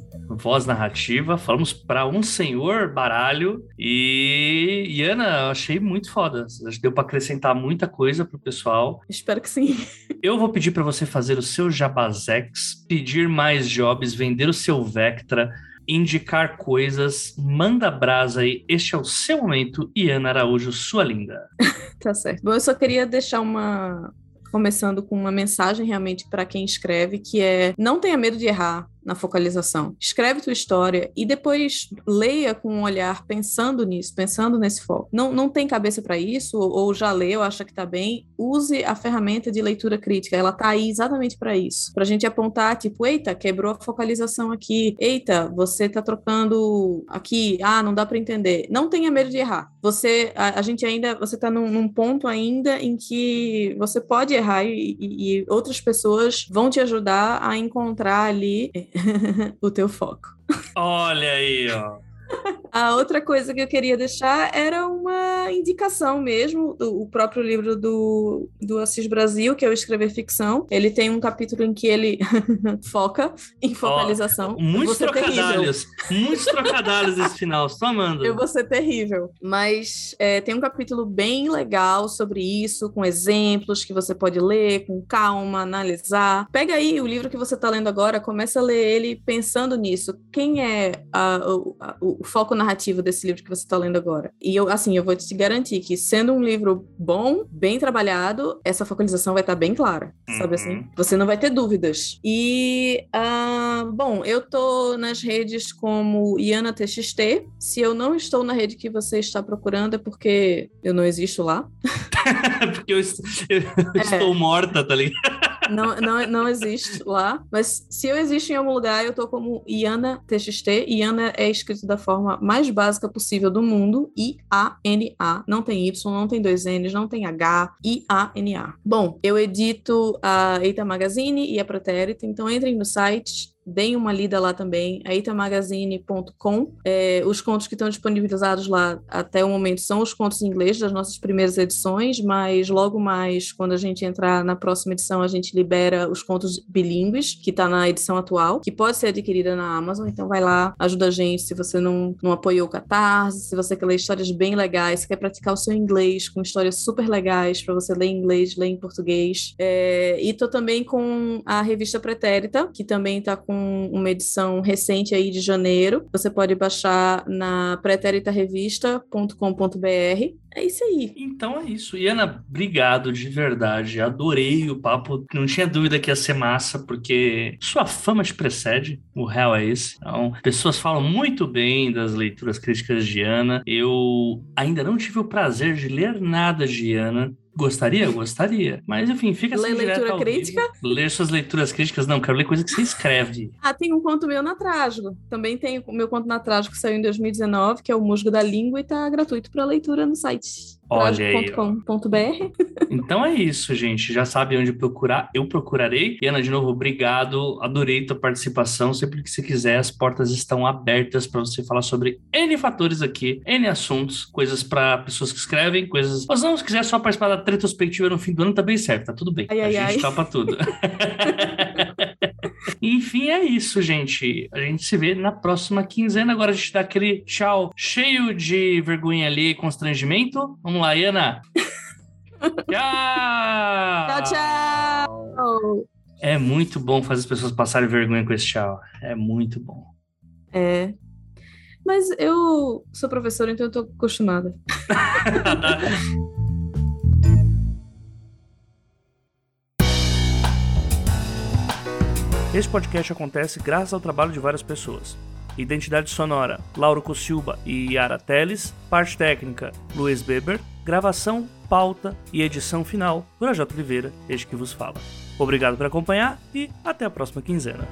voz narrativa, falamos para um senhor baralho e Iana, eu achei muito foda. Acho que deu para acrescentar muita coisa pro pessoal. Espero que sim. Eu vou pedir para você fazer o seu Jabazex, pedir mais jobs, vender o seu Vectra, indicar coisas, manda brasa aí. Este é o seu momento, Iana Araújo, sua linda. Tá certo. Bom, eu só queria deixar uma. Começando com uma mensagem realmente para quem escreve, que é não tenha medo de errar na focalização. Escreve tua história e depois leia com um olhar pensando nisso, pensando nesse foco. Não, não tem cabeça para isso, ou, já leu, acha que tá bem, use a ferramenta de leitura crítica. Ela tá aí exatamente para isso. Pra gente apontar, tipo, eita, quebrou a focalização aqui. Eita, você tá trocando aqui. Ah, não dá para entender. Não tenha medo de errar. Você, a, a gente ainda, você tá num, num ponto ainda em que você pode errar e, e- e outras pessoas vão te ajudar a encontrar ali o teu foco. Olha aí, ó. A outra coisa que eu queria deixar era uma indicação mesmo, do, o próprio livro do, do Assis Brasil, que é o Escrever Ficção. Ele tem um capítulo em que ele foca em focalização. Muitos ser terrível. trocadalhos. Muitos trocadalhos esse final. Estou amando. Eu vou ser terrível. Mas é, tem um capítulo bem legal sobre isso, com exemplos que você pode ler com calma, analisar. Pega aí o livro que você está lendo agora, começa a ler ele pensando nisso. Quem é a- o, a- o foco narrativo desse livro que você está lendo agora? E eu, assim, eu vou te garantir que, sendo um livro bom, bem trabalhado, essa focalização vai estar bem clara, sabe Uhum. assim? Você não vai ter dúvidas. E, ah, bom, eu tô nas redes como Iana TXT. Se eu não estou na rede que você está procurando, é porque eu não existo lá. Porque eu, est- eu É. estou morta, tá ligado? Não, não, não existe lá. Mas se eu existo em algum lugar, eu tô como Iana TXT. Iana é escrito da forma mais básica possível do mundo. I-A-N-A. Não tem Y, não tem dois N's, não tem H. I-A-N-A. Bom, eu edito a Eita Magazine e a Pretérito, então entrem no site deem uma lida lá também, aitamagazine.com. É, os contos que estão disponibilizados lá até o momento são os contos em inglês das nossas primeiras edições, mas logo mais, quando a gente entrar na próxima edição, a gente libera os contos bilíngues, que está na edição atual, que pode ser adquirida na Amazon. Então vai lá, ajuda a gente se você não, não apoiou o Catarse, se você quer ler histórias bem legais, se quer praticar o seu inglês com histórias super legais para você ler em inglês, ler em português. É, e tô também com a revista Pretérita, que também está com uma edição recente aí de janeiro. Você pode baixar na pretéritarevista.com.br. É isso aí. Então é isso. E Ana, obrigado de verdade. Adorei o papo. Não tinha dúvida que ia ser massa, porque sua fama te precede. O real é esse. Então, pessoas falam muito bem das leituras críticas de Ana. Eu ainda não tive o prazer de ler nada de Ana. Gostaria? Gostaria. Mas, enfim, fica assim Ler leitura crítica? Ler suas leituras críticas. Não, quero ler coisa que você escreve. ah, tem um conto meu na Trágico. Também tem o meu conto na Trágico que saiu em 2019, que é o Musgo da Língua, e tá gratuito para leitura no site. Olha aí. Então é isso, gente. Já sabe onde procurar. Eu procurarei. E Ana, de novo, obrigado. Adorei tua participação. Sempre que você quiser, as portas estão abertas para você falar sobre N fatores aqui, N assuntos, coisas para pessoas que escrevem, coisas. Mas não, se quiser só participar da retrospectiva no fim do ano, também serve, tá tudo bem. Ai, a ai, gente ai. topa tudo. Enfim, é isso, gente. A gente se vê na próxima quinzena. Agora a gente dá aquele tchau cheio de vergonha ali e constrangimento. Vamos lá, Iana. tchau! Tchau, tchau! É muito bom fazer as pessoas passarem vergonha com esse tchau. É muito bom. É. Mas eu sou professora, então eu tô acostumada. Este podcast acontece graças ao trabalho de várias pessoas. Identidade sonora, Lauro Cossilba e Yara Teles. Parte técnica, Luiz Beber. Gravação, pauta e edição final, Projeto Oliveira, este que vos fala. Obrigado por acompanhar e até a próxima quinzena.